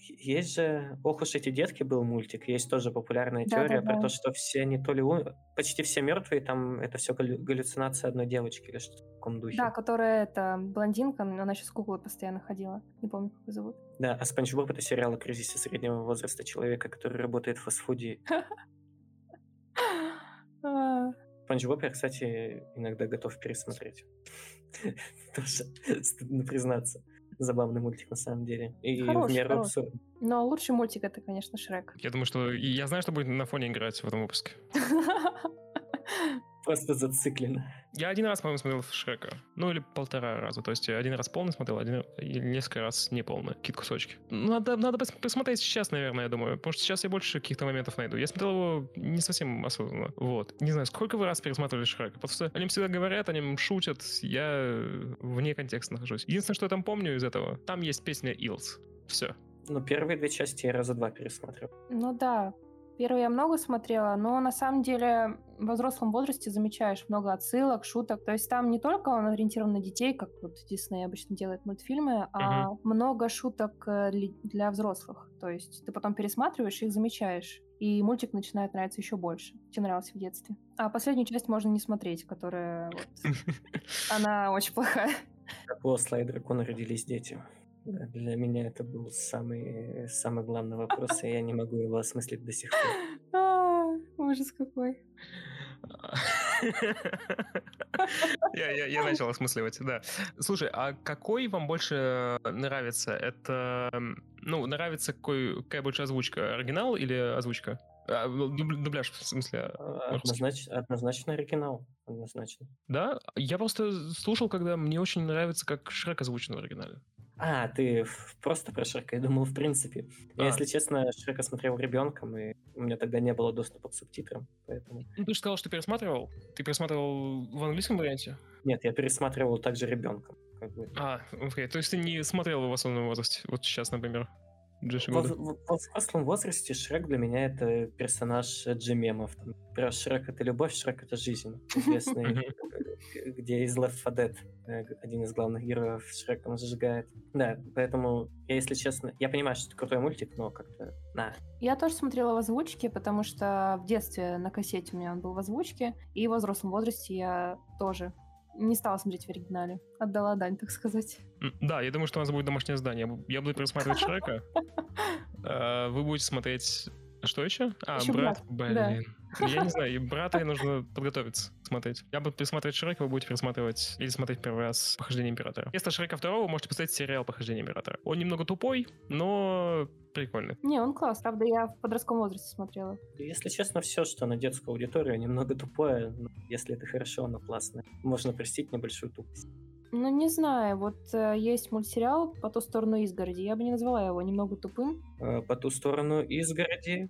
Есть же «Ох уж эти детки» был мультик, есть тоже популярная теория Да-да-да. про то, что все они то ли ум- почти все мертвые, там это все галлюцинация одной девочки или что-то в таком духе. Да, которая это блондинка, но она сейчас с куклой постоянно ходила. Не помню, как ее зовут. Да, а Спанч Боб это сериал о кризисе среднего возраста человека, который работает в фастфуде. <laughs> А, Спанч Боб я, кстати, иногда готов пересмотреть. <laughs> Тоже стыдно признаться. Забавный мультик на самом деле. И в Хороший, меру хороший. Но лучший мультик это, конечно, Шрек. Я думаю, что... Я знаю, что будет на фоне играть в этом выпуске. <laughs> Просто зациклено. Я один раз, по-моему, смотрел Шрека. Ну, или полтора раза. То есть я один раз полный смотрел, один или несколько раз не полный. Какие-то кусочки. Ну, Надо, надо пос- посмотреть сейчас, наверное, я думаю. Потому что сейчас я больше каких-то моментов найду. Я смотрел его не совсем осознанно. Вот. Не знаю, сколько вы раз пересматривали Шрека? Просто о нем всегда говорят, о нем шутят. Я вне контекста нахожусь. Единственное, что я там помню из этого, там есть песня Илс. Все. Ну, первые две части я раза два пересмотрел. Ну да, первый я много смотрела, но на самом деле во взрослом возрасте замечаешь много отсылок, шуток. То есть там не только он ориентирован на детей, как вот Дисней обычно делает мультфильмы, а много шуток э, для взрослых. То есть ты потом пересматриваешь и их замечаешь. И мультик начинает нравиться еще больше, чем нравился в детстве. А последнюю часть можно не смотреть, которая. <laughs> Она очень плохая. Как у Осла и дракона родились дети. Для меня это был самый, самый главный вопрос, и я не могу его осмыслить до сих пор. А, Ужас какой. Я, я, я начал осмысливать, да. Слушай, а какой вам больше нравится? Это, ну, нравится какой, какая больше озвучка? Оригинал или озвучка? А, ну, дуб- дубляж, в смысле. А. Однозначно, однозначно оригинал. Однозначно. Да? Я просто слушал, когда мне очень нравится, как Шрек озвучен в оригинале. А, ты просто про Шрека, я думал, в принципе. Я, А. если честно, Шрека смотрел ребенком, и у меня тогда не было доступа к субтитрам, поэтому... Ну, ты же сказал, что пересматривал. Ты пересматривал в английском варианте? Нет, я пересматривал также ребенком. Как бы. А, окей. То есть ты не смотрел его в основном возрасте? Вот сейчас, например. Во, года. в- во взрослом возрасте Шрек для меня это персонаж Джемемов. Там, Про Шрек это любовь, Шрек это жизнь. Известный, э, где из Left 4 Dead э, один из главных героев Шреком зажигает. Да, поэтому, я, если честно, я понимаю, что это крутой мультик, но как-то, на, Я тоже смотрела в озвучке, потому что в детстве на кассете у меня он был в озвучке, и в взрослом возрасте я тоже не стала смотреть в оригинале. Отдала дань, так сказать. Да, я думаю, что у нас будет домашнее задание. Я бу- Я буду пересматривать Шрека. а <laughs> Вы будете смотреть... Что еще? А, Ещё брат. «Брат», да. Блин. Я не знаю, и брата и нужно подготовиться смотреть. Я буду пересматривать Шрека, вы будете пересматривать или смотреть первый раз «Похождение Императора». Вместо Шрека второго можете посмотреть сериал «Похождение Императора». Он немного тупой, но прикольный. Не, он класс. Правда, я в подростковом возрасте смотрела. Если честно, все, что на детскую аудиторию, немного тупое, но если это хорошо, оно классно. Можно простить небольшую тупость. Ну, не знаю, вот э, есть мультсериал «По ту сторону изгороди». Я бы не назвала его немного тупым. Э, По ту сторону изгороди,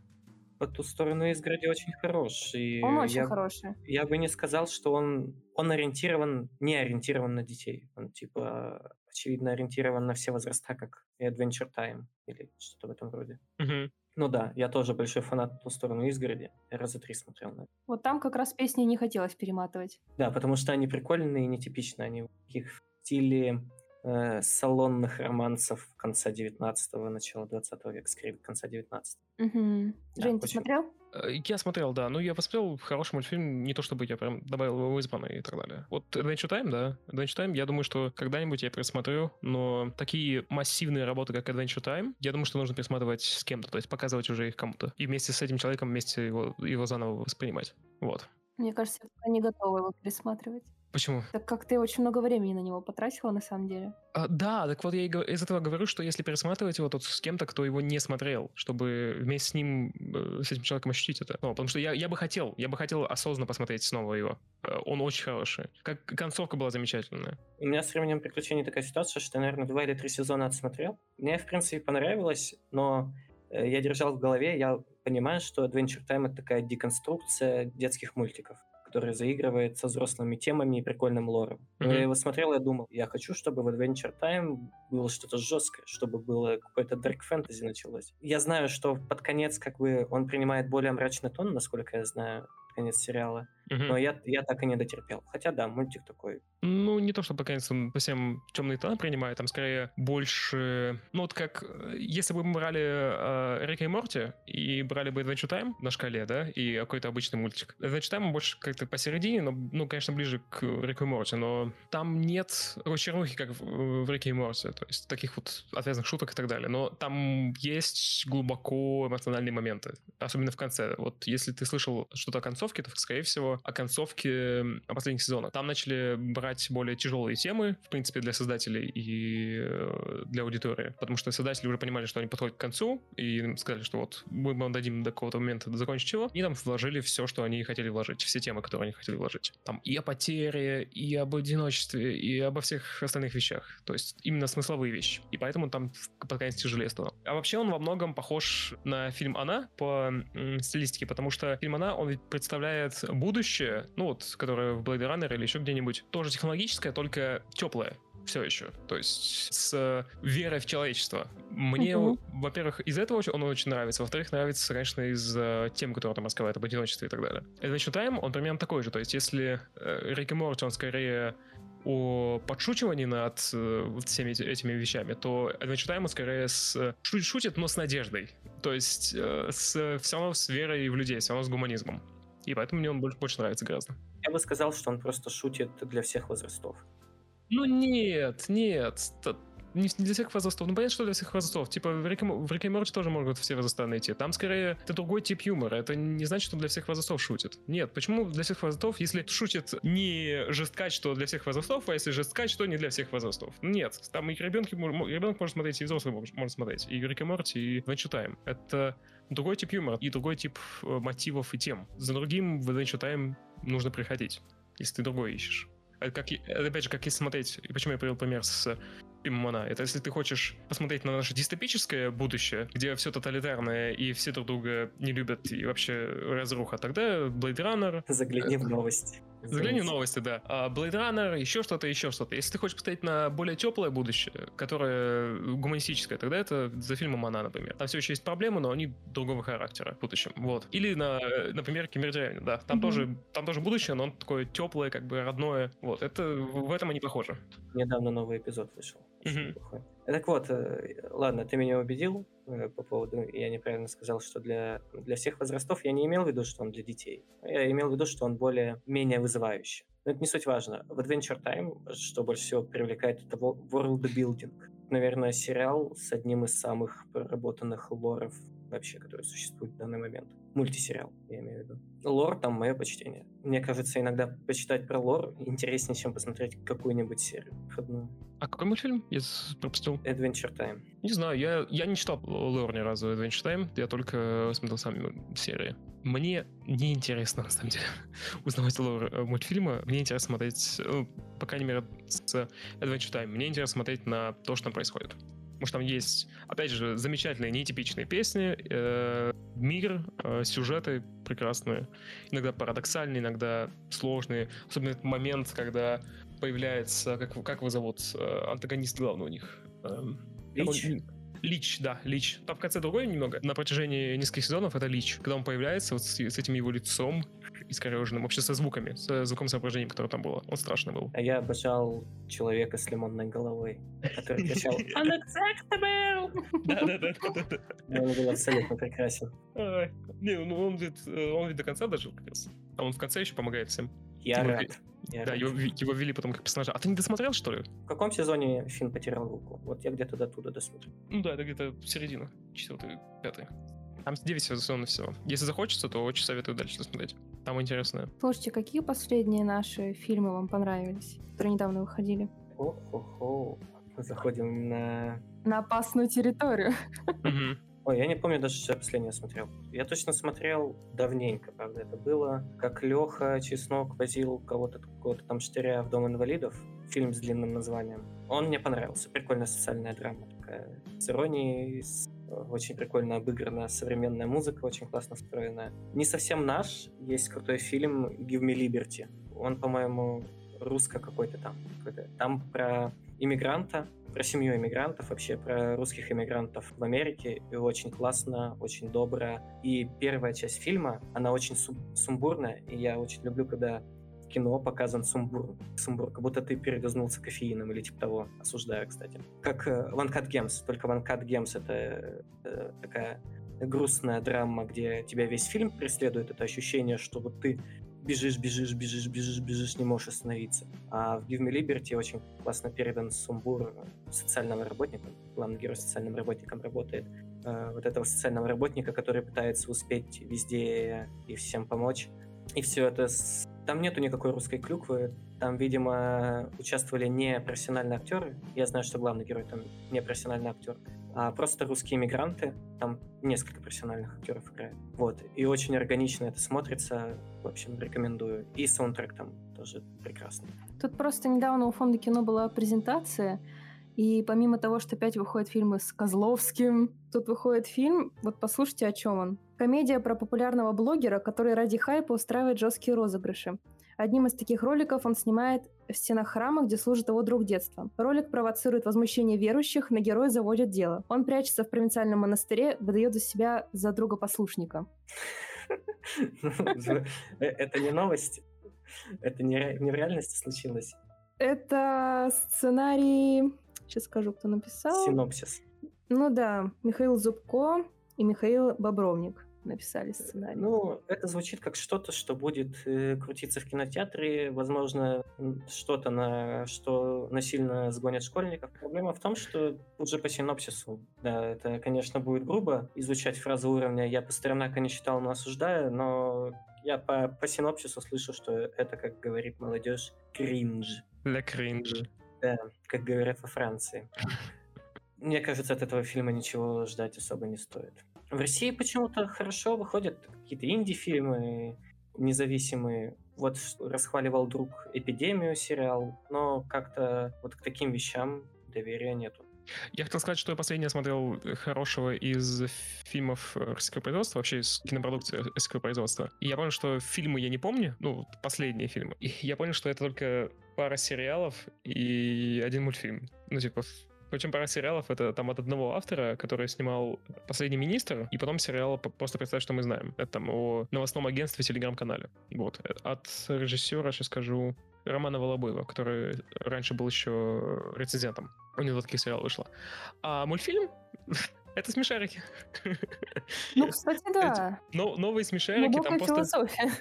по ту сторону изгороди очень хорош. И Он очень я, хороший. я бы не сказал, что он, он ориентирован, не ориентирован на детей. Он, типа, очевидно, ориентирован на все возраста, как и Adventure Time или что-то в этом роде. Мгм. Ну да, я тоже большой фанат «По ту сторону изгороди». Я раза три смотрел на это. Вот там как раз песни не хотелось перематывать. Да, потому что они прикольные и нетипичные. Они в таких стиле э, салонных романсов конца 19-го, начала 20 века, скорее конца 19 Мгм. Да, Жень, ты очень. смотрел? Э, Я смотрел, да. Ну, я посмотрел хороший мультфильм, не то чтобы я прям добавил его в избранные и так далее. Вот Adventure Time, да. Adventure Time, я думаю, что когда-нибудь я пересмотрю, но такие массивные работы, как Adventure Time, я думаю, что нужно пересматривать с кем-то, то есть показывать уже их кому-то. И вместе с этим человеком вместе его, его заново воспринимать. Вот. Мне кажется, я пока не готова его пересматривать. Почему? Так как ты очень много времени на него потратила, на самом деле. А, да, так вот я из этого говорю, что если пересматривать его, то с кем-то, кто его не смотрел, чтобы вместе с ним, э, с этим человеком ощутить это. Ну, потому что я, я бы хотел, я бы хотел осознанно посмотреть снова его. Э, Он очень хороший. Как концовка была замечательная. У меня с временем приключений такая ситуация, что я, наверное, два или три сезона отсмотрел. Мне, в принципе, понравилось, но э, я держал в голове, я понимаю, что Adventure Time — это такая деконструкция детских мультиков которая заигрывает со взрослыми темами и прикольным лором. Но Мгм. я его смотрел и думал, я хочу, чтобы в Adventure Time было что-то жесткое, чтобы было какое-то dark fantasy началось. Я знаю, что под конец как бы он принимает более мрачный тон, насколько я знаю, под конец сериала. Мгм. Но я, я так и не дотерпел. Хотя да, мультик такой. Ну, не то, что по конец он совсем темные тона принимает, там скорее больше... Ну, вот как, э, если бы мы брали э, Рика и Морти и брали бы Adventure Time на шкале, да, и какой-то обычный мультик. Adventure Time больше как-то посередине, но, ну, конечно, ближе к Рику и Морти, но там нет такой чернухи, как в, в Рике и Морти, то есть таких вот отвязных шуток и так далее. Но там есть глубоко эмоциональные моменты, особенно в конце. Вот если ты слышал что-то о концовке, то, скорее всего, о концовке последних сезонах. Там начали брать более тяжелые темы, в принципе, для создателей и э, для аудитории. Потому что создатели уже понимали, что они подходят к концу, и сказали, что вот мы вам дадим до какого-то момента закончить его. И там вложили все, что они хотели вложить, все темы, которые они хотели вложить. Там и о потере, и об одиночестве, и обо всех остальных вещах. То есть именно смысловые вещи. И поэтому там под конец тяжелее стало. А вообще он во многом похож на фильм «Она» по стилистике, потому что фильм «Она», он представляет будущее, ну вот, которое в Blade Runner или еще где-нибудь, тоже технологическое, только теплое все еще. То есть с э, верой в человечество. Мне, Мгм. во-первых, из этого он очень нравится. Во-вторых, нравится, конечно, из э, тем, которые там раскрывает об одиночестве и так далее. Adventure Time, он примерно такой же. То есть если э, Рик и Морти, он скорее о подшучивании над э, вот всеми эти- этими вещами, то Adventure Time скорее с, э, шу- шутит, но с надеждой. То есть э, с, все равно с верой в людей, все равно с гуманизмом. И поэтому мне он больше, больше нравится гораздо. Я бы сказал, что он просто шутит для всех возрастов. Ну нет, нет. Не, не для всех возрастов. Ну, понятно, что для всех возрастов. Типа, в Рике, в Рике Морти тоже могут все возраста найти. Там, скорее, это другой тип юмора. Это не значит, что для всех возрастов шутит. Нет, почему для всех возрастов, если шутит не жесткач, что для всех возрастов, а если жесткач, то не для всех возрастов? Нет, там и ребенки, ребенок может смотреть, и взрослый может смотреть. И Рик и Морти, и Adventure. Это другой тип юмора и другой тип э, мотивов и тем. За другим в Adventure нужно приходить, если ты другой ищешь. Это как, опять же, как если смотреть, и почему я привел пример с Пиммона. Это если ты хочешь посмотреть на наше дистопическое будущее, где все тоталитарное и все друг друга не любят и вообще разруха, тогда Blade Runner... Загляни в новости. Загляни в новости, да. А Blade Runner, еще что-то, еще что-то. Если ты хочешь посмотреть на более теплое будущее, которое гуманистическое, тогда это за фильмом «Она», например. Там все еще есть проблемы, но они другого характера в будущем. Вот. Или, на, например, Киммердеревня, да. Там, mm-hmm. тоже, там тоже будущее, но он такое теплое, как бы родное. Вот. Это, в этом они похожи. Недавно новый эпизод вышел. Mm-hmm. Так вот, э, ладно, ты меня убедил э, по поводу, я неправильно сказал, что для, для всех возрастов я не имел в виду, что он для детей. Я имел в виду, что он более, менее вызывающий. Но это не суть важно. В Adventure Time, что больше всего привлекает, это world building. Наверное, сериал с одним из самых проработанных лоров вообще, который существует в данный момент. Мультисериал, я имею в виду. Лор там мое почтение. Мне кажется, иногда почитать про лор интереснее, чем посмотреть какую-нибудь серию входную. А какой мультфильм? Я пропустил. Adventure Time. Не знаю, я, я не читал лор ни разу Adventure Time, я только смотрел сами серии. Мне не интересно, <laughs> на самом деле, <laughs> узнавать лор э, мультфильма. Мне интересно смотреть, ну, по крайней мере, с Adventure Time. Мне интересно смотреть на то, что там происходит. Потому что там есть, опять же, замечательные, нетипичные песни, э, мир, э, сюжеты прекрасные, иногда парадоксальные, иногда сложные. Особенно этот момент, когда появляется, как, как его зовут, э, антагонист главный у них. Э, Лич? Лич, да, Лич. Там в конце другой немного. На протяжении нескольких сезонов это Лич. Когда он появляется вот с, с этим его лицом искореженным, вообще со звуками, с звуком соображением, которое там было. Он страшный был. А я обожал человека с лимонной головой, который кричал <laughs> «Unacceptable!» Да-да-да. Он был абсолютно прекрасен. Не, ну он ведь, э, он ведь до конца дожил как раз. А он в конце еще помогает всем. Я рад. Я да, его, его ввели потом как персонажа. А ты не досмотрел, что ли? В каком сезоне Финн потерял руку? Вот я где-то до туда досмотрел. Ну да, это где-то середина. Четвертый, пятый. Там 9 сезонов всего. Если захочется, то очень советую дальше досмотреть. Там интересно. Слушайте, какие последние наши фильмы вам понравились, которые недавно выходили? О-хо-хо. Заходим на... На опасную территорию. Ой, я не помню даже, что я последнее смотрел. Я точно смотрел давненько, правда, это было. Как Леха Чеснок возил кого-то какого-то там штыря в Дом инвалидов. Фильм с длинным названием. Он мне понравился. Прикольная социальная драма такая. С иронией, с э, очень прикольно обыграна современная музыка, очень классно встроенная. Не совсем наш. Есть крутой фильм «Give me Liberty». Он, по-моему, русско какой-то там. Какой там про иммигранта, про семью иммигрантов, вообще про русских иммигрантов в Америке. И очень классно, очень добро. И первая часть фильма, она очень сумбурная, и я очень люблю, когда в кино показан сумбур. Сумбур, как будто ты передознулся кофеином или типа того. Осуждаю, кстати. Как э, One Cut Games, только One Cut Games это э, такая грустная драма, где тебя весь фильм преследует, это ощущение, что вот ты бежишь, бежишь, бежишь, бежишь, бежишь, не можешь остановиться. А в Give Me Liberty очень классно передан сумбур социального работника. Главный герой социальным работником работает. Э, вот этого социального работника, который пытается успеть везде и всем помочь. И все это... Там нету никакой русской клюквы. Там, видимо, участвовали не профессиональные актеры. Я знаю, что главный герой там не профессиональный актер а просто русские мигранты. Там несколько профессиональных актеров играет. Вот. И очень органично это смотрится. В общем, рекомендую. И саундтрек там тоже прекрасный. Тут просто недавно у фонда кино была презентация, и помимо того, что опять выходят фильмы с Козловским, тут выходит фильм, вот послушайте, о чем он. Комедия про популярного блогера, который ради хайпа устраивает жесткие розыгрыши. Одним из таких роликов он снимает в стенах храма, где служит его друг детства. Ролик провоцирует возмущение верующих, на героя заводят дело. Он прячется в провинциальном монастыре, выдает за себя за друга послушника. Э, это не новость? Это не в реальности случилось? Это сценарий... Сейчас скажу, кто написал. Синопсис. Ну да, Михаил Зубко и Михаил Бобровник. Написали сценарий. Ну, это звучит как что-то, что будет э, крутиться в кинотеатре, возможно, что-то, на что насильно сгонят школьников. Проблема в том, что уже по синопсису, да, это, конечно, будет грубо изучать фразу уровня «я Пастернака не читал, но осуждаю», но я по, по синопсису слышу, что это, как говорит молодежь, кринж. Для кринжа. Да, как говорят во Франции. Мне кажется, от этого фильма ничего ждать особо не стоит. В России почему-то хорошо выходят какие-то инди-фильмы независимые. Вот расхваливал друг «Эпидемию» сериал, но как-то вот к таким вещам доверия нету. Я хотел сказать, что я последнее смотрел хорошего из фильмов российского производства, вообще из кинопродукции российского производства. И я понял, что фильмы я не помню, ну, последние фильмы. И я понял, что это только пара сериалов и один мультфильм. Ну, типа, причем пара сериалов это там от одного автора, который снимал «Последний министр», и потом сериал «Просто представь, что мы знаем». Это там о новостном агентстве Телеграм-канале. Вот. От режиссера, сейчас скажу, Романа Волобоева, который раньше был еще рецензентом. У него таких сериал вышло. А мультфильм это смешарики. Ну, кстати, да. Но, новые смешарики там просто... философия.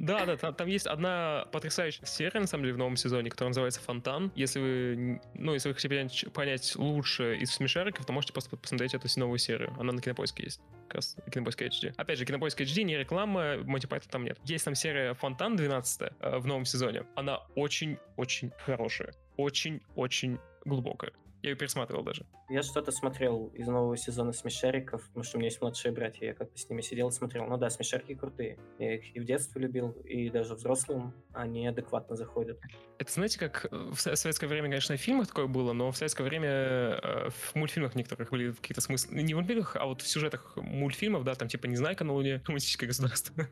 Да, да, там, там есть одна потрясающая серия, на самом деле, в новом сезоне, которая называется «Фонтан». Если вы, ну, если вы хотите понять, понять лучше из смешариков, то можете просто посмотреть эту новую серию. Она на Кинопоиске есть. Как раз Кинопоиск HD. Опять же, Кинопоиск HD, не реклама, Монти там нет. Есть там серия «Фонтан» 12 э, в новом сезоне. Она очень-очень хорошая. Очень-очень глубокая. Я ее пересматривал даже. Я что-то смотрел из нового сезона «Смешариков», потому что у меня есть младшие братья, я как-то с ними сидел и смотрел. Ну да, «Смешарики» крутые. Я их и в детстве любил, и даже взрослым они адекватно заходят. Это знаете, как в советское время, конечно, в фильмах такое было, но в советское время э, в мультфильмах некоторых были какие-то смыслы. Не в мультфильмах, а вот в сюжетах мультфильмов, да, там типа «Незнайка на Луне», «Коммунистическое государство», <laughs>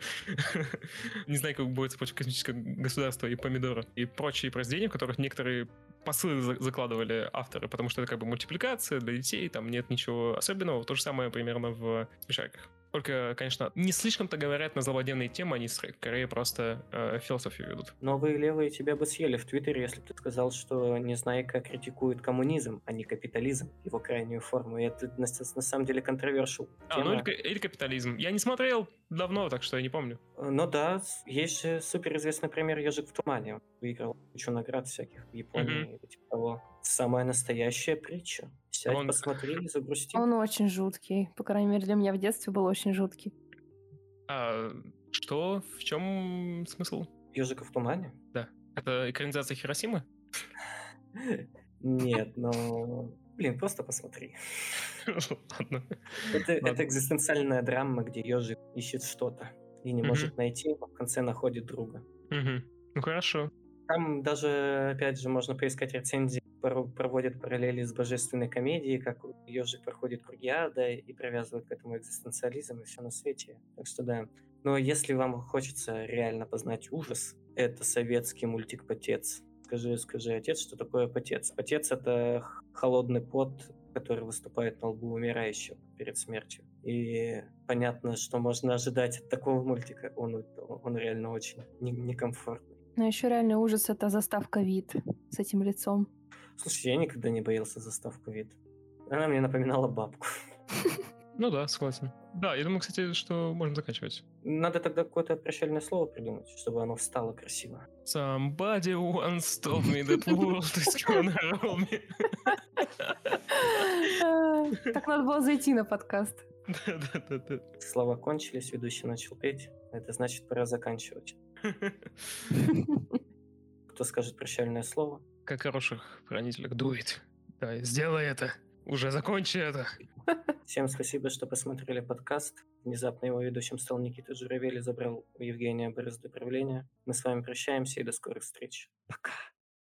«Незнайка борется против космического государства» и «Помидора» и прочие произведения, в которых некоторые посылы закладывали авторы, потому что это как бы мультипликация для детей, там нет ничего особенного. То же самое примерно в смешариках. Только, конечно, не слишком-то говорят на злободневные темы, они скорее просто э, философию ведут. Новые левые тебя бы съели в Твиттере, если бы ты сказал, что не знаю, как критикует коммунизм, а не капитализм, его крайнюю форму. И это на, на самом деле контровершил. А, ну или, или капитализм. Я не смотрел давно, так что я не помню. Ну да, есть же суперизвестный пример «Ежик в тумане». Выиграл кучу наград всяких в Японии mm-hmm. типа того. Самая настоящая притча. Сядь, он... посмотри загрусти. Он очень жуткий. По крайней мере, для меня в детстве был очень жуткий. А что? В чем смысл? Ежика в тумане? Да. Это экранизация Хиросимы? Нет, но... Блин, просто посмотри. <laughs> Ладно. Это, Ладно. это экзистенциальная драма, где ежик ищет что-то и не угу. может найти, а в конце находит друга. Угу. Ну хорошо. Там даже, опять же, можно поискать рецензии, проводят параллели с божественной комедией, как ежик проходит круги ада и привязывают к этому экзистенциализм и все на свете. Так что да. Но если вам хочется реально познать ужас, это советский мультик «Потец». Скажи, скажи, отец, что такое потец? Потец — это холодный пот, который выступает на лбу умирающего перед смертью. И понятно, что можно ожидать от такого мультика. Он, он реально очень некомфортный. Но еще реальный ужас — это заставка вид с этим лицом. Слушай, я никогда не боялся заставку вид. Она мне напоминала бабку. <laughs> Ну да, согласен. Да, я думаю, кстати, что можем заканчивать. Надо тогда какое-то прощальное слово придумать, чтобы оно встало красиво. Somebody once told me that world is gonna roll me. <laughs> Так надо было зайти на подкаст. Да-да-да. Слова кончились, ведущий начал петь. Это значит, пора заканчивать. <laughs> Кто скажет прощальное слово? Как хороших хранителях дует. Да, сделай это. Уже закончи это. <laughs> Всем спасибо, что посмотрели подкаст. Внезапно его ведущим стал Никита Журавель и забрал у Евгения борозды правления. Мы с вами прощаемся и до скорых встреч. Пока.